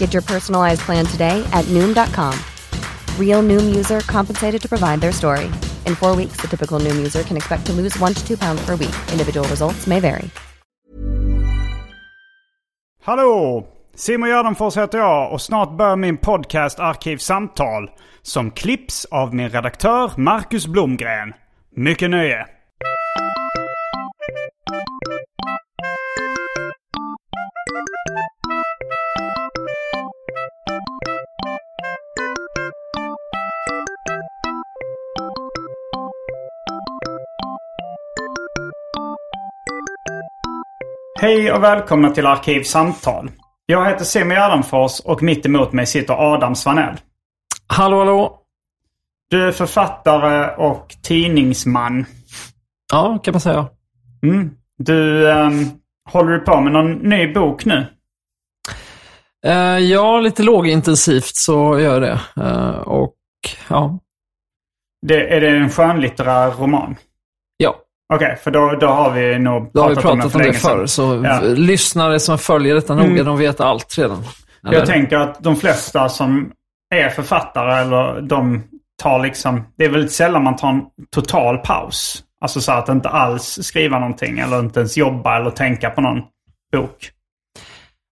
Get your personalized plan today at Noom.com. Real Noom user compensated to provide their story. In four weeks, the typical Noom user can expect to lose one to two pounds per week. Individual results may vary. Hallå! Simon Gärdenfors heter jag och snart börjar min podcast Arkivsamtal. Som klipps av min redaktör Marcus Blomgren. Mycket nöje! Hej och välkomna till Arkivsamtal. Jag heter Simon Gärdenfors och mitt emot mig sitter Adam Svanell. Hallå, hallå. Du är författare och tidningsman. Ja, kan man säga. Mm. Du, um, håller du på med någon ny bok nu? Uh, ja, lite lågintensivt så gör jag det. Uh, och ja. Det, är det en skönlitterär roman? Ja. Okej, okay, för då, då har vi nog pratat, har vi pratat om, det, om det förr. Så ja. lyssnare som följer detta noga, mm. de vet allt redan. Eller? Jag tänker att de flesta som är författare eller de tar liksom... Det är väldigt sällan man tar en total paus. Alltså så att inte alls skriva någonting eller inte ens jobba eller tänka på någon bok.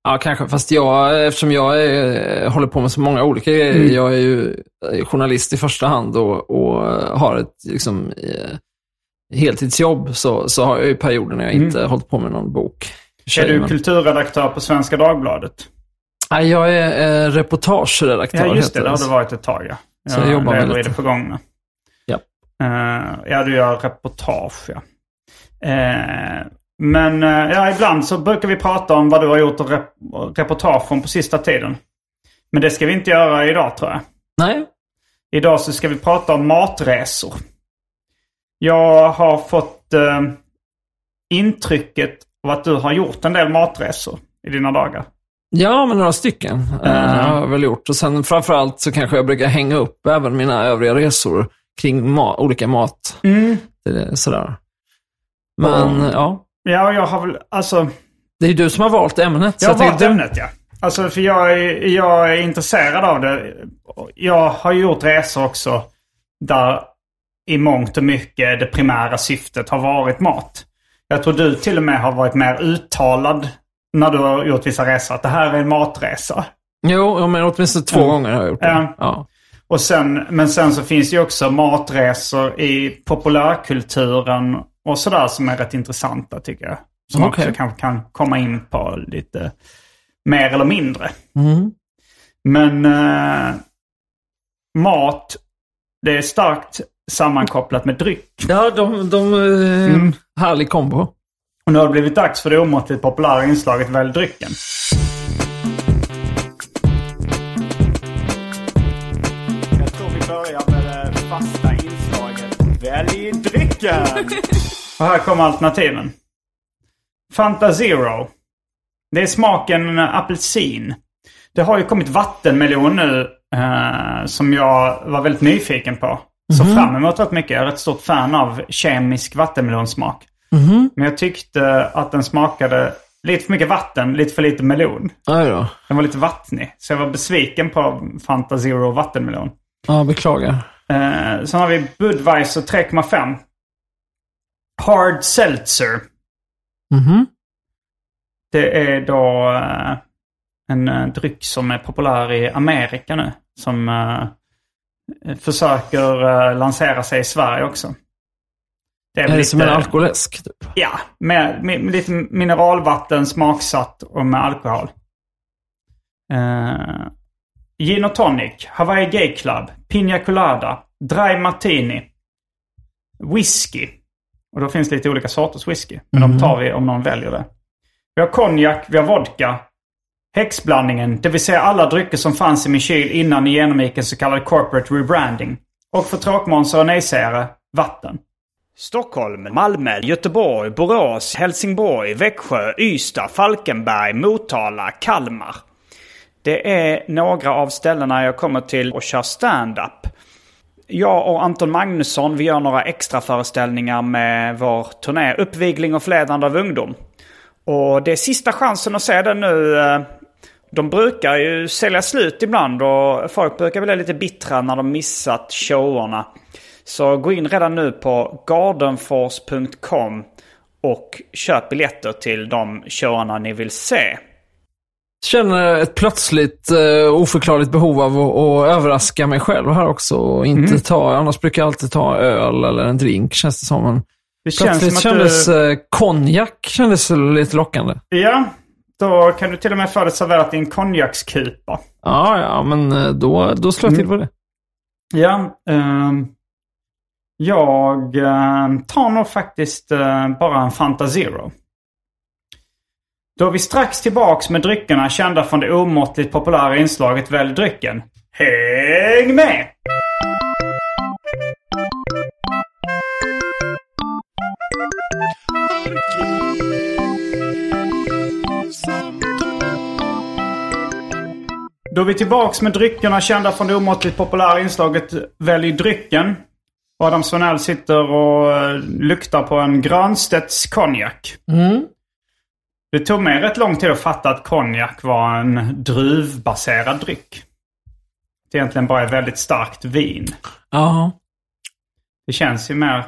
Ja, kanske. Fast jag, eftersom jag är, håller på med så många olika grejer. Mm. Jag är ju journalist i första hand och, och har ett liksom, heltidsjobb så, så har jag ju perioder när jag mm. inte hållit på med någon bok. Är du kulturredaktör på Svenska Dagbladet? Nej, jag är eh, reportageredaktör. Ja, just det. Det har du varit ett tag, ja. Så jag, jag jobbar med lite. i det förgångna. Ja. Uh, ja, du gör reportage, ja. Uh, men uh, ja, ibland så brukar vi prata om vad du har gjort och rep reportage om på sista tiden. Men det ska vi inte göra idag, tror jag. Nej. Idag så ska vi prata om matresor. Jag har fått eh, intrycket av att du har gjort en del matresor i dina dagar. Ja, men några stycken uh, har jag väl gjort. Och sen framförallt så kanske jag brukar hänga upp även mina övriga resor kring ma olika mat. Mm. Sådär. Men mm. ja. Ja, jag har väl alltså... Det är du som har valt ämnet. Jag har valt ämnet, ja. Alltså för jag är, jag är intresserad av det. Jag har gjort resor också där i mångt och mycket det primära syftet har varit mat. Jag tror du till och med har varit mer uttalad när du har gjort vissa resor. Att det här är en matresa. Jo, men åtminstone två mm. gånger har jag gjort det. Ja. ja. Och sen, men sen så finns det ju också matresor i populärkulturen och sådär som är rätt intressanta tycker jag. Som okay. också kanske kan komma in på lite mer eller mindre. Mm. Men äh, mat, det är starkt sammankopplat med dryck. Ja, de, de eh, mm. härlig kombo. Och nu har det blivit dags för det omåttligt populära inslaget Välj drycken. Jag tror vi börjar med det fasta inslaget Välj drycken. Och här kommer alternativen. Fanta Zero. Det är smaken apelsin. Det har ju kommit vattenmelon nu eh, som jag var väldigt nyfiken på. Så mm. fram emot rätt mycket. Jag är ett stort fan av kemisk vattenmelonsmak. Mm. Men jag tyckte att den smakade lite för mycket vatten, lite för lite melon. Aj. Den var lite vattnig. Så jag var besviken på Fanta Zero vattenmelon. Ja, beklagar. Eh, sen har vi Budweiser 3,5. Hard Seltzer. Mhm. Det är då en uh, dryck som är populär i Amerika nu. Som uh, försöker uh, lansera sig i Sverige också. Det är, är det lite, som en alkoläsk? Typ. Ja, med, med, med, lite mineralvatten smaksatt och med alkohol. Uh, Gin och tonic, Hawaii Gay Club, Pina Colada, Dry Martini, Whisky. Och då finns det lite olika sorters whisky. Men mm. de tar vi om någon väljer det. Vi har konjak, vi har vodka. Häxblandningen, det vill säga alla drycker som fanns i min kyl innan ni genomgick en så kallad corporate rebranding. Och för tråkmånsar och nejsägare, vatten. Stockholm, Malmö, Göteborg, Borås, Helsingborg, Växjö, Ystad, Falkenberg, Motala, Kalmar. Det är några av ställena jag kommer till och kör stand-up. Jag och Anton Magnusson, vi gör några extra föreställningar med vår turné Uppvigling och förledande av ungdom. Och det är sista chansen att se den nu. Eh, de brukar ju sälja slut ibland och folk brukar bli lite bittra när de missat showerna. Så gå in redan nu på gardenforce.com och köp biljetter till de showerna ni vill se känner ett plötsligt uh, oförklarligt behov av att, att överraska mig själv här också. Och inte mm. ta, annars brukar jag alltid ta öl eller en drink känns det som. Men det känns plötsligt som kändes du... uh, konjak kändes lite lockande. Ja, då kan du till och med få det serverat i en konjakskupa. Ja, ja, men uh, då, då slår jag till mm. på det. Ja, uh, jag uh, tar nog faktiskt bara en Fanta Zero. Då är vi strax tillbaks med dryckerna kända från det omåttligt populära inslaget Välj drycken. Häng med! Då är vi tillbaks med dryckerna kända från det omåttligt populära inslaget Välj drycken. Adam Svanell sitter och eh, luktar på en Granstedts konjak. Mm. Det tog mig rätt lång tid att fatta att konjak var en druvbaserad dryck. Det egentligen bara är väldigt starkt vin. Ja. Det känns ju mer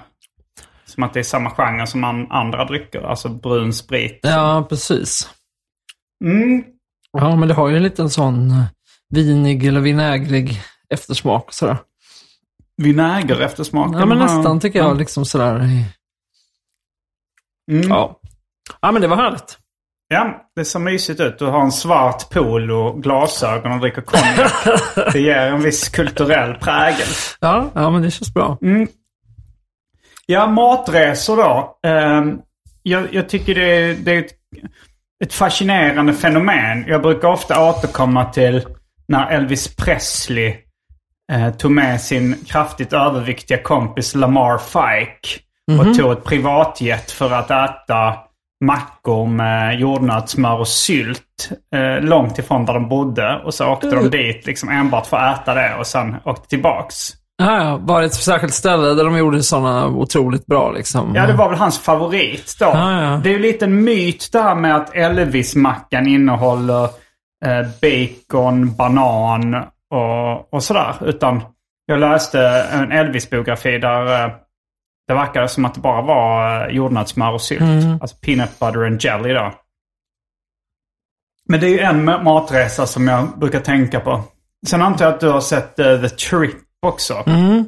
som att det är samma genre som andra drycker. Alltså brun sprit. Ja, precis. Mm. Ja, men det har ju en liten sån eh, vinig eller vinägrig eftersmak. Sådär. Vinäger eftersmak? Ja, men nästan tycker jag. Liksom sådär. Mm. Ja. ja, men det var härligt. Ja, det ser mysigt ut. Du har en svart pool och glasögon och dricker konjak. det ger en viss kulturell prägel. Ja, ja men det känns bra. Mm. Ja, matresor då. Uh, jag, jag, tycker det är, det är ett, ett, fascinerande fenomen. Jag brukar ofta återkomma till när Elvis Presley uh, tog med sin kraftigt överviktiga kompis Lamar Fike. Mm -hmm. Och mhm. tog ett privatjet för att äta mackor med jordnötssmör och sylt eh, långt ifrån där de bodde. Och så åkte mm. de dit liksom enbart för att äta det och sen åkte tillbaks. Ja, ja. Var det ett särskilt ställe där de gjorde sådana otroligt bra liksom? Ja, det var väl hans favorit då. Ja, ja. Det är ju lite en myt det här med att Elvis-mackan innehåller eh, bacon, banan och, och sådär. Utan jag läste en Elvis-biografi där eh, det verkade som att det bara var eh, jordnötssmör och sylt. Mm. Alltså peanut butter and jelly då. Men det är ju en matresa som jag brukar tänka på. Sen antar jag att du har sett uh, The Trip också. Mm.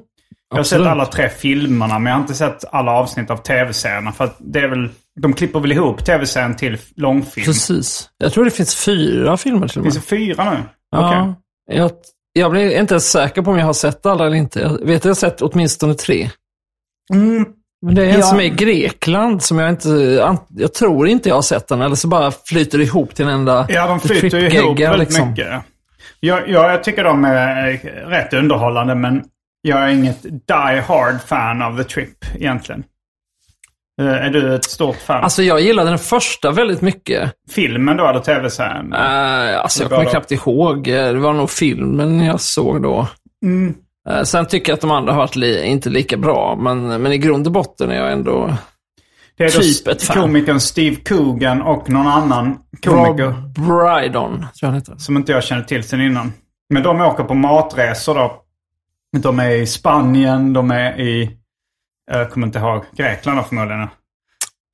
Jag har sett alla tre filmerna men jag har inte sett alla avsnitt av tv-serierna. För att det är väl, de klipper väl ihop tv-serien till långfilm. Precis. Jag tror det finns fyra filmer till och med. Finns det fyra nu? Ja. Okay. Jag, jag blir inte ens säker på om jag har sett alla eller inte. Jag vet att jag har sett åtminstone tre. Mm. Men det är en ja. som är i Grekland som jag inte, jag tror inte jag har sett den. Eller så bara flyter det ihop till en enda Ja, de flyter ihop väldigt liksom. mycket. Jag, jag, jag tycker de är rätt underhållande men jag är inget die hard fan av The Trip egentligen. Uh, är du ett stort fan? Alltså jag gillade den första väldigt mycket. Filmen då eller tv-serien? Uh, alltså jag kommer knappt ihåg. Det var nog filmen jag såg då. Mm. Eh, sen tycker jag att de andra har varit li inte lika bra, men, men i grund och botten är jag ändå det är typ ett fan. komikern Steve Coogan och någon annan komiker. Rob Brydon, tror jag han heter. Som inte jag känner till sen innan. Men de åker på matresor då. De är i Spanien, de är i... Jag kommer inte ihåg. Grekland då förmodligen.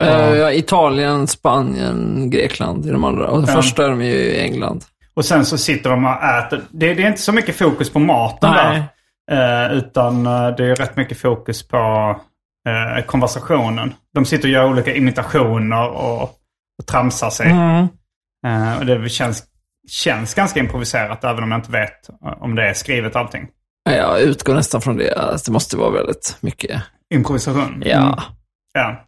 Uh, ja, Italien, Spanien, Grekland är de andra. Och den ja. första är de ju i England. Och sen så sitter de och äter. Det, det är inte så mycket fokus på maten Nej. där. Eh, utan eh, det är rätt mycket fokus på eh, konversationen. De sitter och gör olika imitationer och, och tramsar sig. Mm. Och det känns, känns ganska improviserat även om jag inte vet om det är skrivet allting. Jag utgår nästan från det. Att det måste vara väldigt mycket. Improvisation. Ja. Mm. Ja.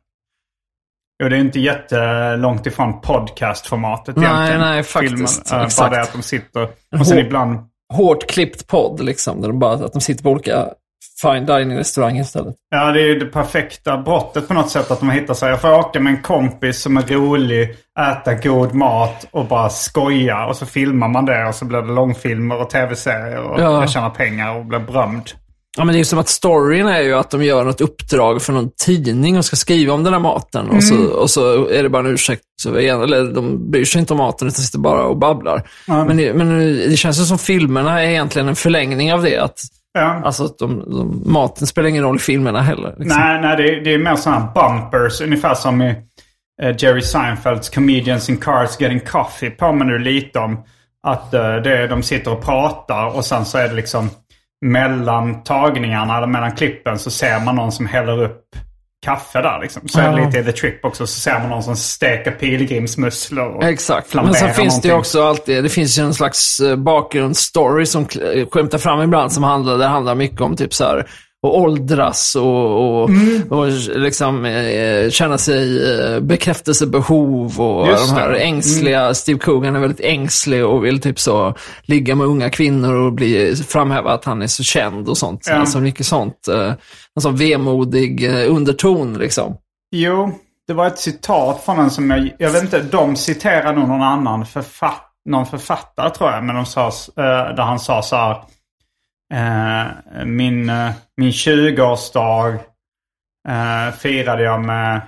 Jo, det är inte jättelångt ifrån podcastformatet Nej, egentligen. nej, faktiskt. Filmen. Eh, Exakt. Bara det att de sitter och sen Hår- ibland... Hårt klippt podd, liksom. Där de bara, att de sitter på olika fine dining-restauranger istället. Ja, det är ju det perfekta brottet på något sätt att de hittar sig. Jag får åka med en kompis som är rolig, äta god mat och bara skoja. Och så filmar man det och så blir det långfilmer och tv-serier och Ja. jag tjänar pengar och blir berömd. Ja, men det är ju som att storyn är ju att de gör något uppdrag för någon tidning och ska skriva om den här maten. Och, Mm. så, och så är det bara en ursäkt. Eller de bryr sig inte om maten utan sitter bara och babblar. Men, det, men det känns ju som filmerna är egentligen en förlängning av det. Att, Ja. alltså de, de, maten spelar ingen roll i filmerna heller. Liksom. Nej, nej det, är, det är mer sådana bumpers. Ungefär som i eh, Jerry Seinfelds Comedians in Cars Getting Coffee. Påminner lite om att eh, det, de sitter och pratar och sen så är det liksom mellan tagningarna eller mellan klippen så ser man någon som häller upp kaffe där liksom. Så är det lite i The Trip också. Så ser man någon som steker pilgrimsmusslor. Och Exakt. Men sen finns det ju någonting. också alltid, det finns ju en slags eh, bakgrundsstory som skymtar fram ibland som handlar, det handlar mycket om typ så här och åldras och, och, Mm. och liksom eh, känna sig eh, bekräftelsebehov och Just de här det. Mm. ängsliga, Steve Coogan är väldigt ängslig och vill typ så ligga med unga kvinnor och bli, framhäva att han är så känd och sånt. Ja. Alltså mycket sånt, eh, en sån vemodig eh, underton liksom. Jo, det var ett citat från en som jag... Jag vet inte, de citerar nog någon annan författ, någon författare tror jag. Men de sa, eh, där han sa så här. Eh, min, eh, min 20-årsdag eh, firade jag med,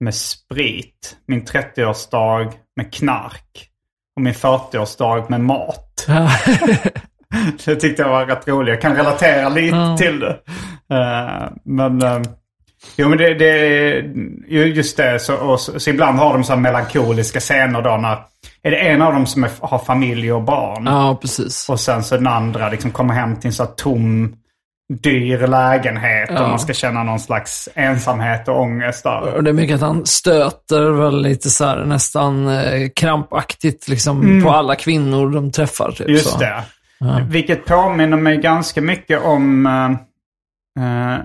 med sprit. Min 30-årsdag med knark. Och min 40-årsdag med mat. Det tyckte jag var rätt roligt. Jag kan relatera lite till det. Men... eh, Jo men det, det ju- just det. Så, och, så, så ibland har de så här melankoliska scener då när... Är det en av dem som är, har familj och barn? Ja, precis. Och sen så den andra liksom kommer hem till en så här tom, dyr lägenhet. Och man ska känna någon slags ensamhet och ångest där. Och det är mycket att han stöter väl lite så här, nästan eh, krampaktigt liksom, på alla kvinnor de träffar. Typ, Mm. Just så. det. Vilket påminner mig ganska mycket om, eh, eh,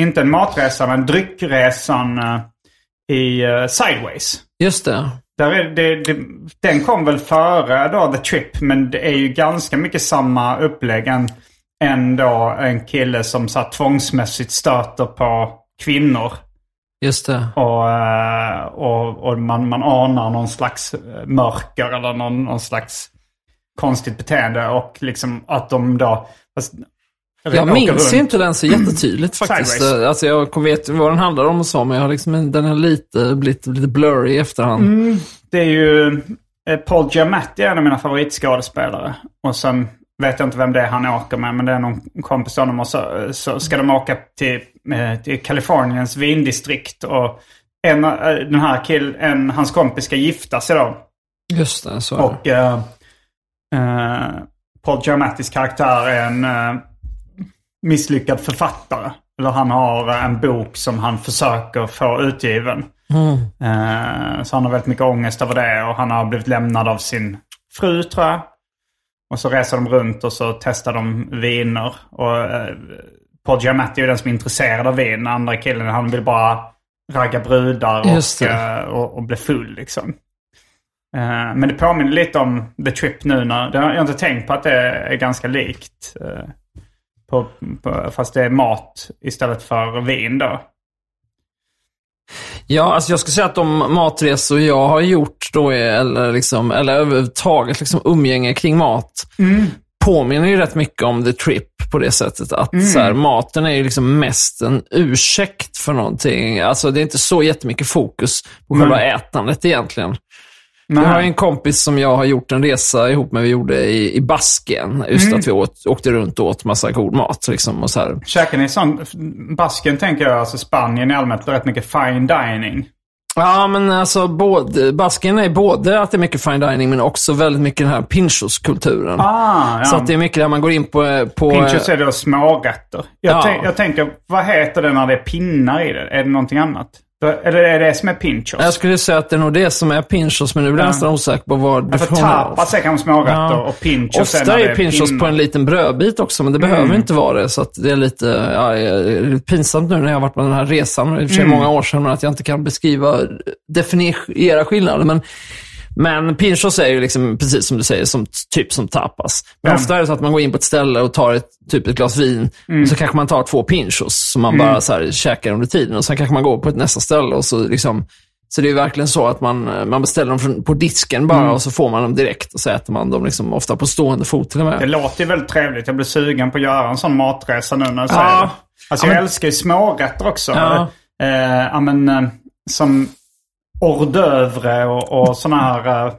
inte en matresa, men dryckresan eh, i eh, Sideways. Just det. Där är det, det, den kom väl före då The Trip, men det är ju ganska mycket samma upplägg. En, en, då, en kille som så här, tvångsmässigt stöter på kvinnor. Just det. Och, eh, och, och man, man anar någon slags mörker eller någon, någon slags konstigt beteende. Och liksom att de då... Jag åker minns runt. inte den så jättetydligt faktiskt. Sideways. Alltså, jag kommer vet vad den handlar om och så, men jag har liksom, den har lite blivit lite blurry i efterhand. Mm. Det är ju eh, Paul Giamatti är en av mina favoritskådespelare. Och sen vet jag inte vem det är han åker med, men det är någon kompis till honom. Och så, så ska de åka till, eh, till Kaliforniens vindistrikt. Och en, eh, den här kill, en, hans kompis ska gifta sig då. Just det, så är det. Och eh, eh, Paul Giamattis karaktär är en eh, misslyckad författare. Eller han har eh, en bok som han försöker få utgiven. Eh, så han har väldigt mycket ångest över det och han har blivit lämnad av sin fru tror jag. Och så reser de runt och så testar de viner. Och eh, Paul Giamatti är den som är intresserad av vin. Den andra killen han vill bara ragga brudar och, eh, och, och bli full liksom. Eh, men det påminner lite om The Trip nu. När, det har jag inte tänkt på att det är ganska likt. eh, på, på, fast det är mat istället för vin då. Ja, alltså jag skulle säga att de matresor jag har gjort då, är, eller, liksom, eller överhuvudtaget liksom umgänge kring mat, påminner ju rätt mycket om The Trip på det sättet att så här, maten är ju liksom mest en ursäkt för någonting. Alltså det är inte så jättemycket fokus på själva ätandet egentligen. Jag har en kompis som jag har gjort en resa ihop med, vi gjorde i, i Basken. Just att vi åt, åkte runt och åt massa god mat. Liksom, och så här. Käkar ni sån, Basken tänker jag, alltså Spanien i allmänhet, rätt mycket fine dining. Ja, men alltså både, Basken är både att det är mycket fine dining, men också väldigt mycket den här pinchos-kulturen. Ah, ja. Så att det är mycket där man går in på... på Pinchos är då smårätter. Jag, Ja. tänk, jag tänker, vad heter det när det är pinnar i det? Är det någonting annat? Eller är det det som är pinchos? jag skulle säga att det är nog det som är pinchos, men nu blir jag Ja. nästan osäker på vad Ja, du för får tapas är kanske smårätter Ja. och pinchos är Ofta det är pinchos pinnar. på en liten brödbit också, men det behöver inte vara det. Så att det är lite, ja, är lite pinsamt nu när jag har varit på den här resan. I och för sig många år sedan, men att jag inte kan beskriva, definiera skillnaden. Men, men pinchos är ju liksom, precis som du säger, som, typ som tapas. Men Ja. ofta är det så att man går in på ett ställe och tar ett, typ ett glas vin. Och så kanske man tar två pinchos som man bara så här, käkar under tiden. Och sen kanske man går på ett nästa ställe och så liksom så det är verkligen så att man, man beställer dem från, på disken bara och så får man dem direkt och så äter man dem liksom ofta på stående fot till och med. Det låter ju väldigt trevligt. Jag blir sugen på att göra en sån matresa nu när du säger det. Alltså Ja, jag men- älskar ju smårätter också. Ja. Eh, men, eh, som hors d'oeuvre och, och såna här eh,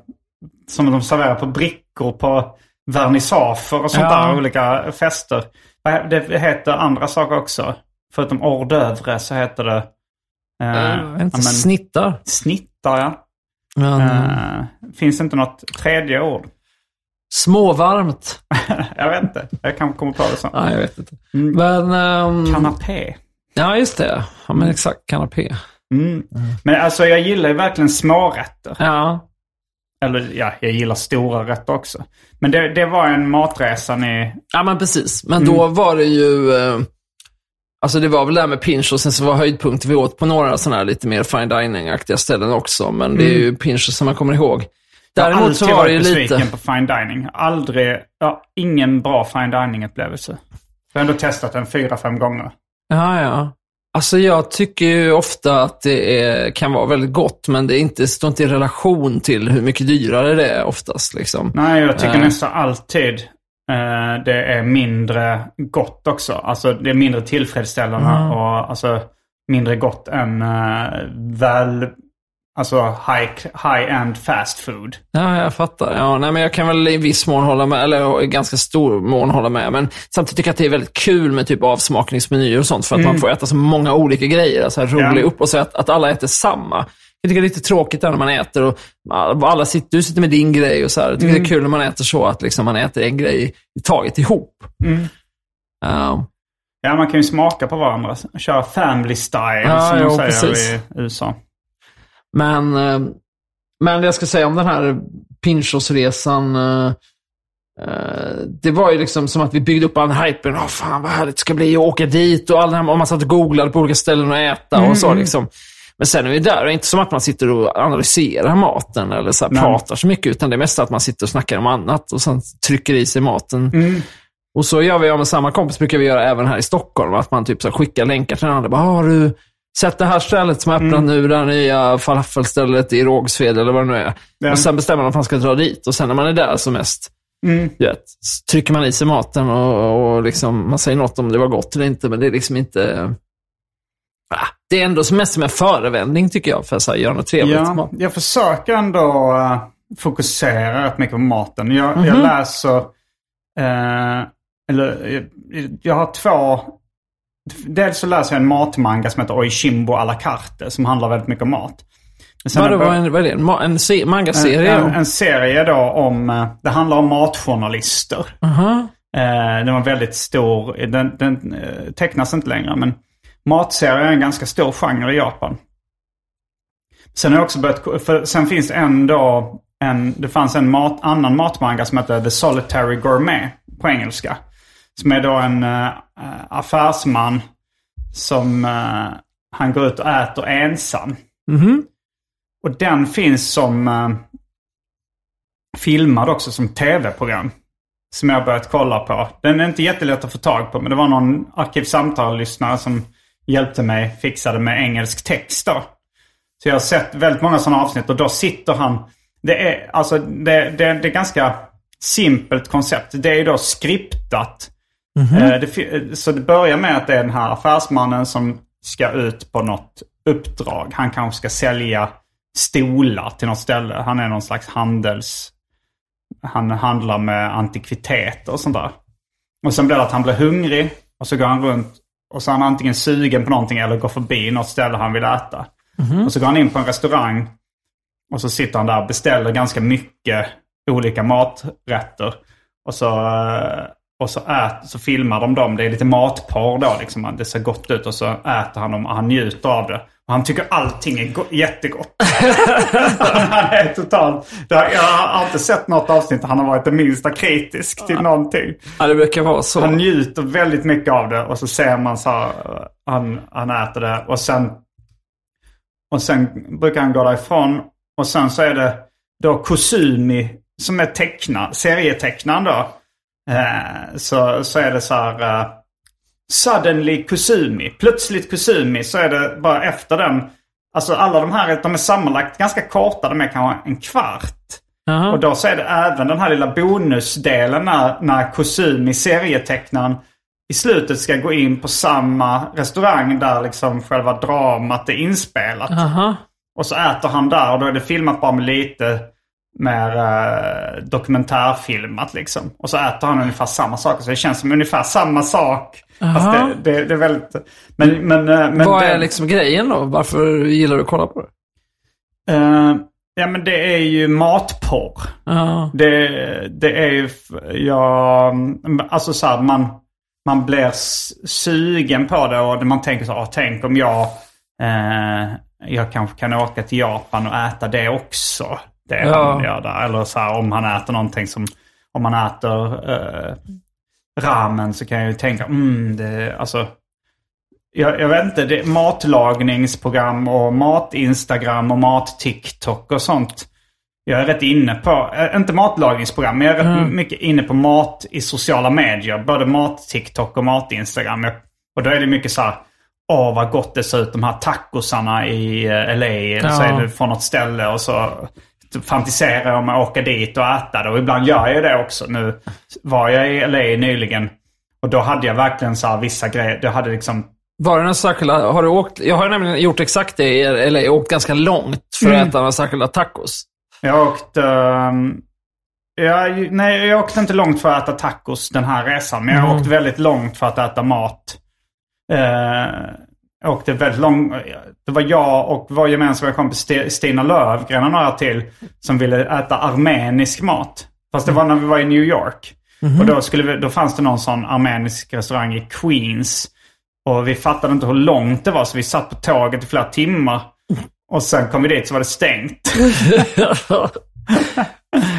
som de serverar på brickor på vernissager och sånt Ja. där. Olika fester. Vad- Det heter andra saker också. Förutom hors d'oeuvre så heter det eh, ja, men, snittar. snittar. Ja. Men, Eh, finns det inte något tredje ord? Småvarmt. jag vet inte. Jag kanske kommer på det sen. Nej, jag vet inte. Mm. Men, ehm, Kanapé. ja just det. Ja, men exakt. Kanapé. Mm. Men alltså jag gillar ju verkligen smårätter. Ja. Eller ja, jag gillar stora rätter också. Men det, det var en matresa ni... ja, men precis. Men då var det ju... Eh, alltså det var väl det här med pinch och sen så var höjdpunkter vi åt på några sådana här lite mer fine dining-aktiga ställen också. Men det är ju pinch som man kommer ihåg. Jag har Däremot så alltid var det ju varit besviken lite... på fine dining. Aldrig... Ja, ingen bra fine dining-upplevelse. Jag har ändå testat den fyra, fem gånger. Ja, ja. Alltså jag tycker ju ofta att det är, kan vara väldigt gott, men det är inte, står inte i relation till hur mycket dyrare det är oftast. Liksom. Nej, jag tycker Nej. nästan alltid eh, det är mindre gott också. Alltså det är mindre tillfredsställande Mm. och alltså mindre gott än uh, väl... Alltså high, high-end fast food. Ja, jag fattar. Ja, nej, men jag kan väl i viss mån hålla med, eller i ganska stor mån hålla med. Men samtidigt tycker jag att det är väldigt kul med typ avsmakningsmenyer och sånt, för att man får äta så många olika grejer. Alltså rolig Mm. Ja. upp och så att, att alla äter samma. Jag tycker det är lite tråkigt när man äter och alla sitter, du sitter med din grej och så här. Jag tycker Mm. det är kul när man äter så, att liksom man äter en grej i taget ihop. Mm. Ja. Ja, man kan ju smaka på varandra. Köra family style Ja, som jo, de säger precis. i USA. Men, eh, men det jag ska säga om den här Pinchos-resan. eh, eh, Det var ju liksom som att vi byggde upp all den hypen. Åh, fan vad härligt det ska bli att åka dit och all den här, och man satt och googlade på olika ställen att äta och så liksom. Men sen är vi där och inte som att man sitter och analyserar maten eller så här pratar så mycket, utan det är mest att man sitter och snackar om annat och sen trycker i sig maten. Mm. Och så gör vi, med samma kompis brukar vi göra även här i Stockholm, att man typ så skickar länkar till den andra. Bara, "Ah, har du sett det här stället som har öppnat Mm. nu, det här nya falafelstället i Rågsved eller vad det nu är. Ja. Och sen bestämmer man att man ska dra dit. Och sen när man är där som mest, Mm. vet, trycker man i sig maten och, och liksom, man säger något om det var gott eller inte, men det är liksom inte... Ah, det är ändå som mest som en förevändning tycker jag, för att här, göra något trevligt. Ja, jag försöker ändå eh, fokusera rätt mycket på maten. Jag, Mhm. jag läser... eh, eller jag, jag har två... Dels så läser jag en matmanga som heter Oishimbo à la carte som handlar väldigt mycket om mat. Vadå, vad är, det? En, en se- mangaserie? En, en, en serie då om... eh, Det handlar om matjournalister. Aha. Eh, den var väldigt stor. Den, den eh, tecknas inte längre. Men matserier är en ganska stor genre i Japan. Sen har jag också börjat... För sen finns det en då... En, det fanns en mat, annan matmanga som heter The Solitary Gourmet på engelska. Som är då en uh, affärsman som... eh, han går ut och äter ensam. Mhm. Och den finns som eh, filmad också som tv-program. Som jag börjat kolla på. Den är inte jättelätt att få tag på men det var någon arkivsamtal-lyssnare som hjälpte mig, fixade med engelsk text då. Så jag har sett väldigt många sådana avsnitt och då sitter han... Det är, alltså, det, det, det är ganska simpelt koncept. Det är då skriptat. Eh, det, fi- så det börjar med att det är den här affärsmannen som ska ut på något uppdrag. Han kanske ska sälja stolar till något ställe. Han är någon slags handels... Han handlar med antikviteter och sånt där. Och sen blir det att han blir hungrig och så går han runt och så är han antingen sugen på någonting eller går förbi något ställe han vill äta. Och så går han in på en restaurang. Och så sitter han där och beställer ganska mycket olika maträtter. Och så, eh, och så, ät, så filmar de dem. Det är lite matporr då. Liksom. Det ser gott ut. Och så äter han dem och han njuter av det. Och han tycker allting är go- jättegott. han är totalt... Jag har inte sett något avsnitt där han har varit det minsta kritisk till någonting. Ja, det brukar vara så. Han njuter väldigt mycket av det och så ser man så här, han, han äter det och sen, och sen brukar han gå därifrån och sen så är det då Kusumi som är teckna, serietecknaren då. Eh, så, så är det så här eh, Suddenly Kusumi, plötsligt Kusumi så är det bara efter den. Alltså alla de här de är sammanlagt ganska korta, de är kanske en kvart. Jaha. Och då så är det även den här lilla bonusdelen när, när Kusumi, serietecknaren, i slutet ska gå in på samma restaurang där liksom själva dramat är inspelat. Aha. Och så äter han där och då är det filmat bara med lite mer eh, dokumentärfilmat liksom. Och så äter han ungefär samma sak. Så det känns som ungefär samma sak. Fast det, det, det är väldigt... Men, men, eh, men Vad det, är liksom grejen då? Varför gillar du att kolla på det? eh, ja men det är ju matporr. Det, det är ju, ja, alltså så här, man, man blir sugen på det och man tänker så här, "Ah, tänk om jag, eh, jag kanske kan åka till Japan och äta det också. Det Ja. han gör där. Eller så här, om han äter någonting som, om man äter eh, ramen så kan jag ju tänka, mm, det, alltså, jag, jag vet inte, det matlagningsprogram och mat-instagram och mat-tiktok och sånt. Jag är rätt inne på, äh, inte matlagningsprogram, men jag är rätt mycket inne på mat i sociala medier. Både mat-tiktok och mat-instagram. Och då är det mycket så här, åh vad gott det ser ut de här tacosarna i eh, LA. Eller så Ja. är det från något ställe och så fantiserar jag om att åka dit och äta det. Och ibland gör jag det också. Nu var jag i LA nyligen. Och då hade jag verkligen så vissa grejer. Jag hade liksom Var det några särskilda, har du åkt, jag har nämligen gjort exakt det, eller åkt ganska långt för att äta några särskilda tacos. Jag åkte... ehm, jag, nej, jag åkte inte långt för att äta tacos den här resan. Men jag Mm. åkte väldigt långt för att äta mat. Eh, åkte väldigt långt. Det var jag och vår gemensamma kompis St- Stina Lövgren och några till som ville äta armenisk mat. Fast det var när vi var i New York. Och då, skulle vi, då fanns det någon sån armenisk restaurang i Queens. Och vi fattade inte hur långt det var så vi satt på tåget i flera timmar. Och sen kom vi dit så var det stängt.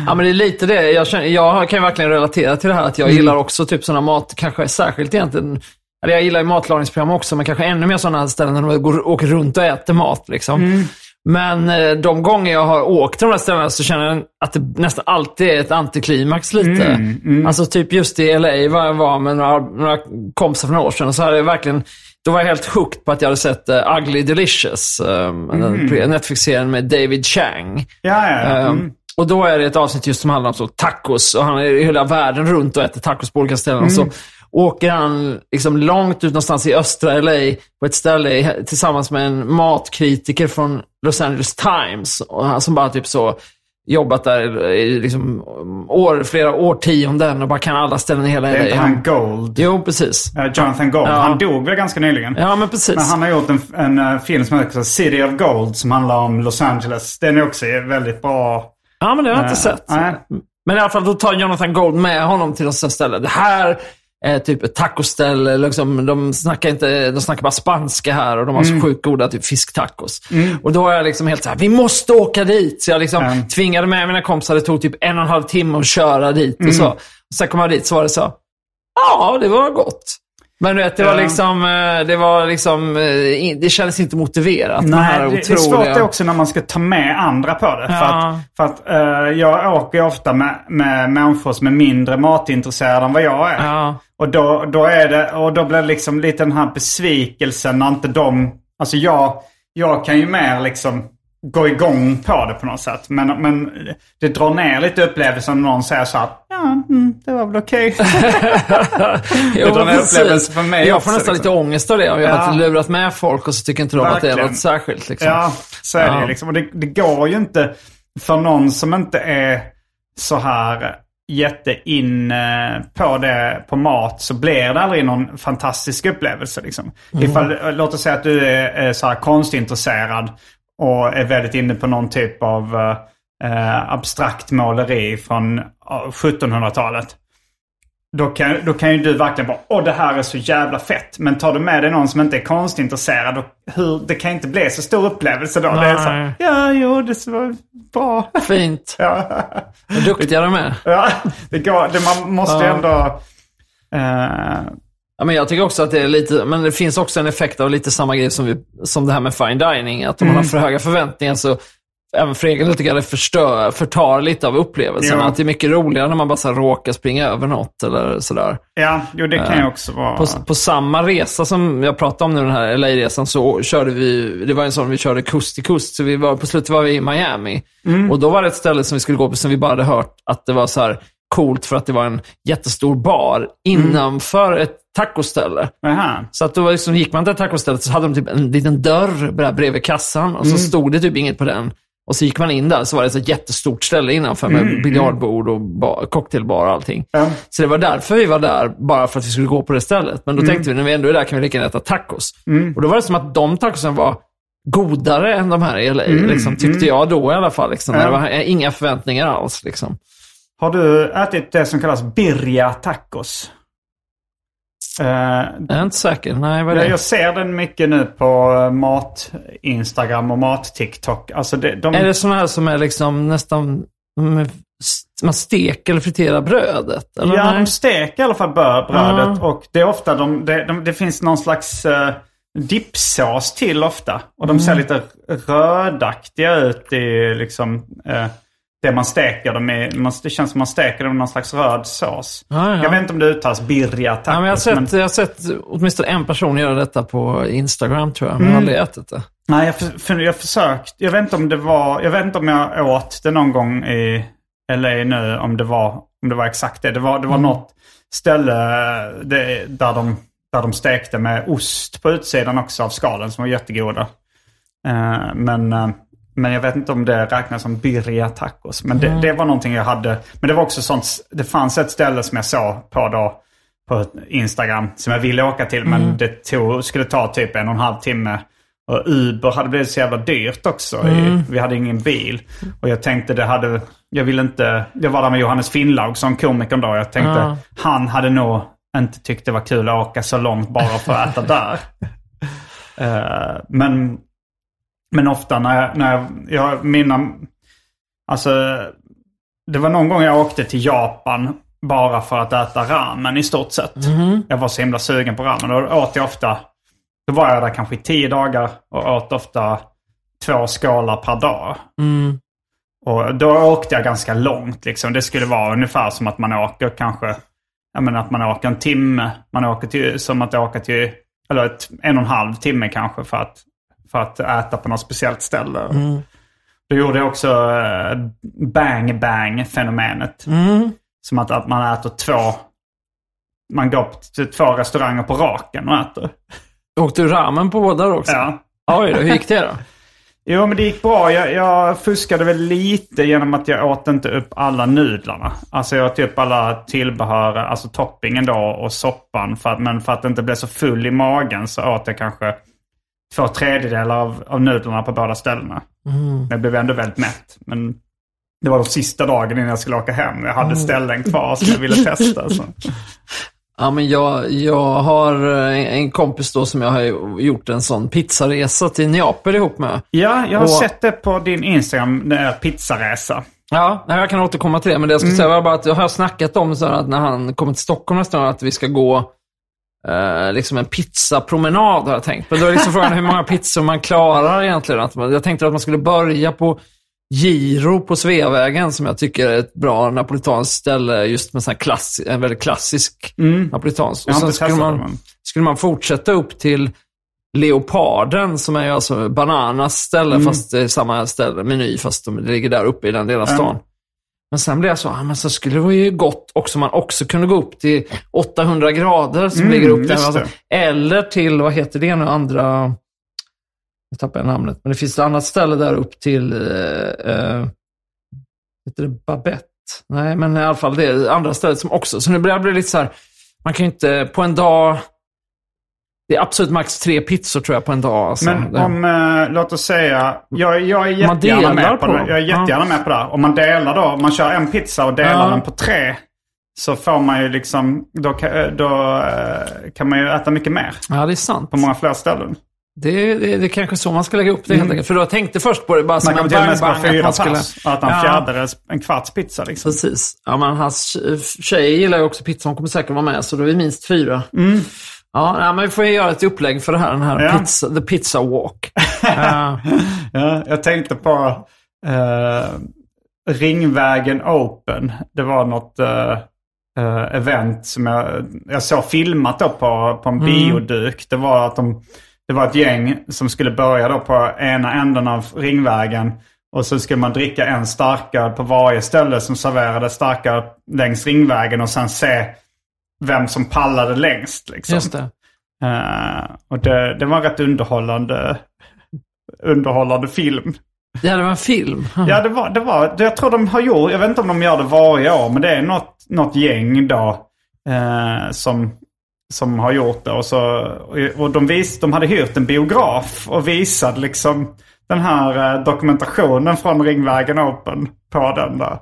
Ja, men det är lite det. Jag, känner, jag kan ju verkligen relatera till det här att jag gillar också typ sådana mat, kanske särskilt egentligen, eller jag gillar ju matlagningsprogram också, men kanske ännu mer sådana ställen där man går, åker runt och äter mat. Liksom. Men eh, de gånger jag har åkt till de här ställena så känner jag att det nästan alltid är ett antiklimax lite. Alltså typ just i LA var jag var med några, några kompisar för några år sedan och så hade jag verkligen då var jag helt hooked på att jag hade sett uh, Ugly Delicious, um, mm. Netflix-serien med David Chang. Ja, ja, ja. Um, Mm. och då är det ett avsnitt just som handlar om så, tacos. Och han är i hela världen runt och äter tacos på olika ställen. Mm. Så åker han liksom långt ut någonstans i östra LA på ett ställe tillsammans med en matkritiker från Los Angeles Times. Och han som bara typ så jobbat där i liksom år, flera årtionden och bara kan alla ställen i hela Det är inte han Gold. Jo, precis. Jonathan Gold. Ja. Han dog väl ganska nyligen. Ja, men precis. Men han har gjort en, en eh, film som heter City of Gold som handlar om Los Angeles. Den är också väldigt bra. Ja, men det har jag inte Eh, sett. nej. Men i alla fall, då tar Jonathan Gold med honom till något ställe. Det här är typ ett tacoställe. Liksom, de, snackar inte, de snackar bara spanska här och de har Mm. så sjukt goda typ, fisktacos. Och då är jag liksom helt så här, vi måste åka dit. Så jag liksom Mm. tvingade med mina kompisar. Det tog typ en och en halv timme att köra dit. Mm. Och så. Och sen kom jag dit så var det så, ja, det var gott. Men du vet, det var liksom, eh, det var liksom, eh, det kändes inte motiverat. Nej, det, det är svårt det också när man ska ta med andra på det. För Ja. att, för att eh, jag åker ju ofta med, med människor som är mindre matintresserade än vad jag är. Ja. Och då, då är det, och då blir det liksom lite den här besvikelsen när inte de... Alltså jag, jag kan ju mer liksom gå igång på det på något sätt. Men, men det drar ner lite upplevelsen när någon säger så här, ja, mm, det var väl okej. Jo, Det drar ner upplevelsen för mig Jag också, får nästan liksom. lite ångest av det. Om jag Ja. har lurat med folk och så tycker inte de att det är Verkligen. något särskilt. Liksom. Ja, så är det Ja. liksom. Och det, det går ju inte för någon som inte är så här jätteinne på det på mat så blir det aldrig någon fantastisk upplevelse. Liksom. Ifall, låt oss säga att du är, är så här konstintresserad och är väldigt inne på någon typ av eh, abstrakt måleri från ja, 1700-talet. Då kan, då kan ju du verkligen bara åh det här är så jävla fett. Men tar du med dig någon som inte är konstintresserad, då, hur, det kan inte bli så stor upplevelse då. Det är så, Nej. ja, jo, det var bra. Fint. ja. Vad duktiga de är. ja, det går, det, man måste ju Ja. ändå... eh, Ja, men jag tycker också att det är lite, men det finns också en effekt av lite samma grej som, vi, som det här med fine dining. Att om man har för höga förväntningar så, även för egen del tycker jag det förstör, förtar lite av upplevelsen. Ja. Att det är mycket roligare när man bara så råkar springa över något eller sådär. ja, jo det kan ju också vara... På, på samma resa som jag pratade om nu, den här LA-resan, så körde vi, det var en sån vi körde kust till kust. Så vi var, på slutet var vi i Miami. Och då var det ett ställe som vi skulle gå på som vi bara hade hört att det var så här coolt för att det var en jättestor bar innanför ett tacoställe. Aha. Så att då liksom, gick man till tacostället så hade de typ en liten dörr där bredvid kassan och så stod det typ inget på den. Och så gick man in där så var det ett jättestort ställe innanför med biljardbord och bar, cocktailbar och allting. Ja. Så det var därför vi var där, bara för att vi skulle gå på det stället. Men då tänkte vi, när vi ändå är där kan vi lika gärna äta tacos. Och då var det som att de tacosen var godare än de här i LA, liksom, tyckte jag då i alla fall. Liksom, när det var inga förväntningar alls. Liksom. Har du ätit det som kallas birria tacos? Eh, Jag är inte säker. Nej, vad är det? jag ser den mycket nu på eh, mat-Instagram och mat-TikTok. Alltså det, de, Är det sådana här som är liksom nästan... mm, Man steker eller friterar brödet? Eller ja, de steker i alla fall brödet. Ja. Och det är ofta de, det, de, det finns någon slags uh, dipsås till ofta. Och de ser Mm. lite rödaktiga ut i liksom eh, det man steker dem i. Man, det känns som man steker dem i någon slags röd sås. Ja, ja. Jag vet inte om det uttalas birria tacos. Ja, men jag, har sett, men- jag har sett åtminstone en person göra detta på Instagram tror jag, men Mm. jag har aldrig ätit det. Nej, jag, för, jag försökt. Jag vet inte om det var... Jag vet inte om jag åt det någon gång i LA nu. Om det var, om det var exakt det. Det var, det var något ställe det, där, de, där de stekte med ost på utsidan också av skalen som var jättegoda. Eh, men, eh, men jag vet inte om det räknas som birria tacos. Men det, det var någonting jag hade. Men det var också sånt. Det fanns ett ställe som jag såg på då på Instagram som jag ville åka till. Men det tog, skulle ta typ en och en halv timme. Och Uber hade blivit så jävla dyrt också. I, vi hade ingen bil. Och jag tänkte det hade... Jag ville inte... Jag var där med Johannes Finnlaug som komikern då. Jag tänkte Ja. han hade nog inte tyckt det var kul att åka så långt bara för att äta där. Eh, men, men ofta när jag, när jag, jag mina... Alltså, det var någon gång jag åkte till Japan bara för att äta ramen i stort sett. Jag var så himla sugen på ramen. Och då åt jag ofta... Då var jag där kanske i tio dagar och åt ofta två skålar per dag. Mm. Och då åkte jag ganska långt. Liksom. Det skulle vara ungefär som att man åker kanske... Jag menar att man åker en timme. Man åker till, som att åka till... Eller ett, en och en halv timme kanske för att, för att äta på något speciellt ställe. Då gjorde jag också eh, bang bang fenomenet. Mm. Som att, att man äter två... Man går till två restauranger på raken och äter. Åkte du ramen på båda också? Ja. Oj, då, hur gick det då? Jo, men det gick bra. Jag, jag fuskade väl lite genom att jag åt inte upp alla nudlarna. Alltså jag åt upp alla tillbehör, alltså toppingen då och soppan. För att, men för att inte bli så full i magen så åt jag kanske två tredjedelar av, av nudlarna på båda ställena. Men Jag blev ändå väldigt mätt. Men det var den sista dagen innan jag skulle åka hem. Jag hade ställen kvar som jag ville testa. Så. Ja, men jag, jag har eh, en kompis då som jag har gjort en sån pizzaresa till Neapel ihop med. Ja, jag har Och- sett det på din Instagram, den här pizzaresa. Ja, jag kan återkomma till det. Men det jag skulle säga var bara att jag har snackat om så att när han kommer till Stockholm nästa gång att vi ska gå eh, liksom en pizzapromenad har jag tänkt. Men då är liksom frågan hur många pizzor man klarar egentligen. Att man, jag tänkte att man skulle börja på Giro på Sveavägen som jag tycker är ett bra napolitanskt ställe just med sån klass, en väldigt klassisk napolitansk. Jag Och sen skulle man, skulle man fortsätta upp till Leoparden som är alltså Bananas ställe, fast det är samma ställe, meny, fast de ligger där uppe i den delen av stan. Men sen blev jag så, ah, men så skulle det vara ju gott också man också kunde gå upp till 800 grader som ligger upp där. Alltså, eller till, vad heter det nu, andra... Jag tappar namnet, men det finns ett annat ställe där upp till... Eh, eh, heter det Babette Nej, men i alla fall det andra stället som också. Så nu börjar det bli lite så här, man kan ju inte på en dag... Det är absolut max tre pizzor tror jag på en dag. Alltså. Men om, eh, låt oss säga, jag, jag är Man jättegärna med på på det. Jag är jättegärna med på det. Om man delar då, om man kör en pizza och delar Ja. den på tre. Så får man ju liksom, då, kan- då eh, kan man ju äta mycket mer. ja, det är sant. På många fler ställen. Det, det, det är kanske så man ska lägga upp det helt enkelt. För jag tänkte först på det bara som Mm. Man en bang bang. att fyra man pers. skulle- Och äta en Ja. fjärdedels, en kvarts pizza liksom. Precis. Ja, men hans tjej gillar ju också pizza. Hon kommer säkert vara med, så då är vi minst fyra. Ja, men vi får göra ett upplägg för det här. Den här Mm. Ja. pizza, the pizza walk. Ja. Ja, jag tänkte på eh, Ringvägen Open. Det var något eh, event som jag, jag såg filmat då på, på en bioduk. Det var att de, det var ett gäng som skulle börja då på ena änden av Ringvägen. Och så skulle man dricka en starkare på varje ställe som serverade starkare längs Ringvägen och sen se vem som pallade längst. Liksom. Just det. Eh, och det, det var en rätt underhållande, underhållande film. Det här var en film. Ja, det var, det var, det- jag tror de har gjort, jag vet inte om de gör det varje år, men det är något, något gäng då eh, som, som har gjort det. Och, så, och de, vis, de hade hyrt en biograf och visade liksom den här eh, dokumentationen från Ringvägen Open på den där.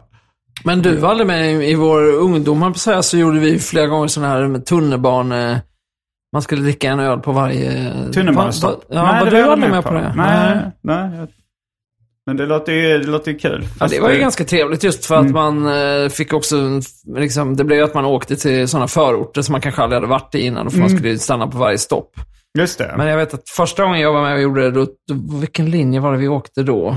Men du var aldrig med i, vår ungdom, på att säga, så gjorde vi flera gånger sådana här med tunnelbane... Man skulle dricka en öl på varje... Tunnelbanestopp. Ja, var det du aldrig med på det? Nej, nej. jag- Men det låter ju, det låter ju kul. Ja, det var ju ganska trevligt just för att man eh, fick också, liksom, det blev ju att man åkte till sådana förorter som man kanske aldrig hade varit i innan. För man skulle stanna på varje stopp. Just det. Men jag vet att första gången jag var med och gjorde det, då, då, vilken linje var det vi åkte då?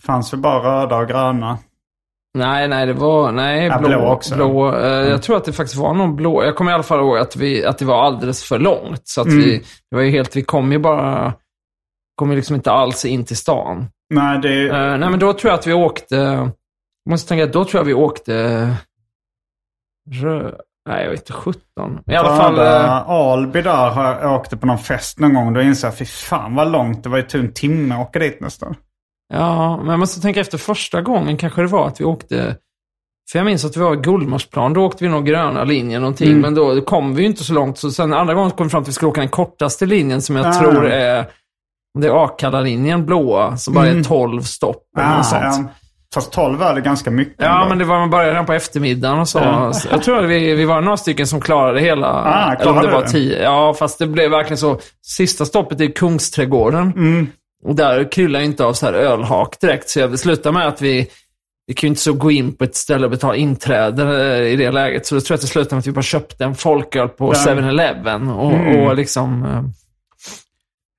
Det fanns väl bara röda och gröna. Nej, nej, det var, nej, Ja, blå, blå också. blå. eh, Jag tror att det faktiskt var någon blå. Jag kommer i alla fall ihåg att, vi, att det var alldeles för långt. Så att Mm. vi, det var ju helt, vi kom ju bara, kom ju liksom inte alls in till stan. Nej, det. Eh, nej, men då tror jag att vi åkte, jag måste tänka, då tror jag vi åkte, rö, nej jag vet inte, 17. I alla fall, eh, Alby där har jag åkte på någon fest någon gång. Då insåg jag, fy fan vad långt. Det var ju typ en timme att åka dit nästan. Ja, men jag måste tänka efter första gången kanske det var att vi åkte, för jag minns att vi var i Gullmarsplan, då åkte vi nog gröna linjen någonting, Mm. men då kom vi ju inte så långt. Så sen andra gången kom vi fram till att vi skulle åka den kortaste linjen som jag Ah. tror är, det är Akalla-linjen, blåa, som bara är 12 stopp eller Ah, något sånt. ja. Fast 12 är det ganska mycket. Ja, ändå. men det var man började redan på eftermiddagen och så. Ja. Så Jag tror att vi, vi var några stycken som klarade hela. Ah, eller om klarade det var det? tio. Ja, fast det blev verkligen så. Sista stoppet är Kungsträdgården. Mm. Och där kryllar ju inte av så här ölhak direkt. Så jag slutade med att vi, vi kunde inte så gå in på ett ställe och betala inträde eh, i det läget. Så då tror jag att det slutade med att vi bara köpte en folköl på Ja. 7-Eleven. Och, Mm. och liksom... eh,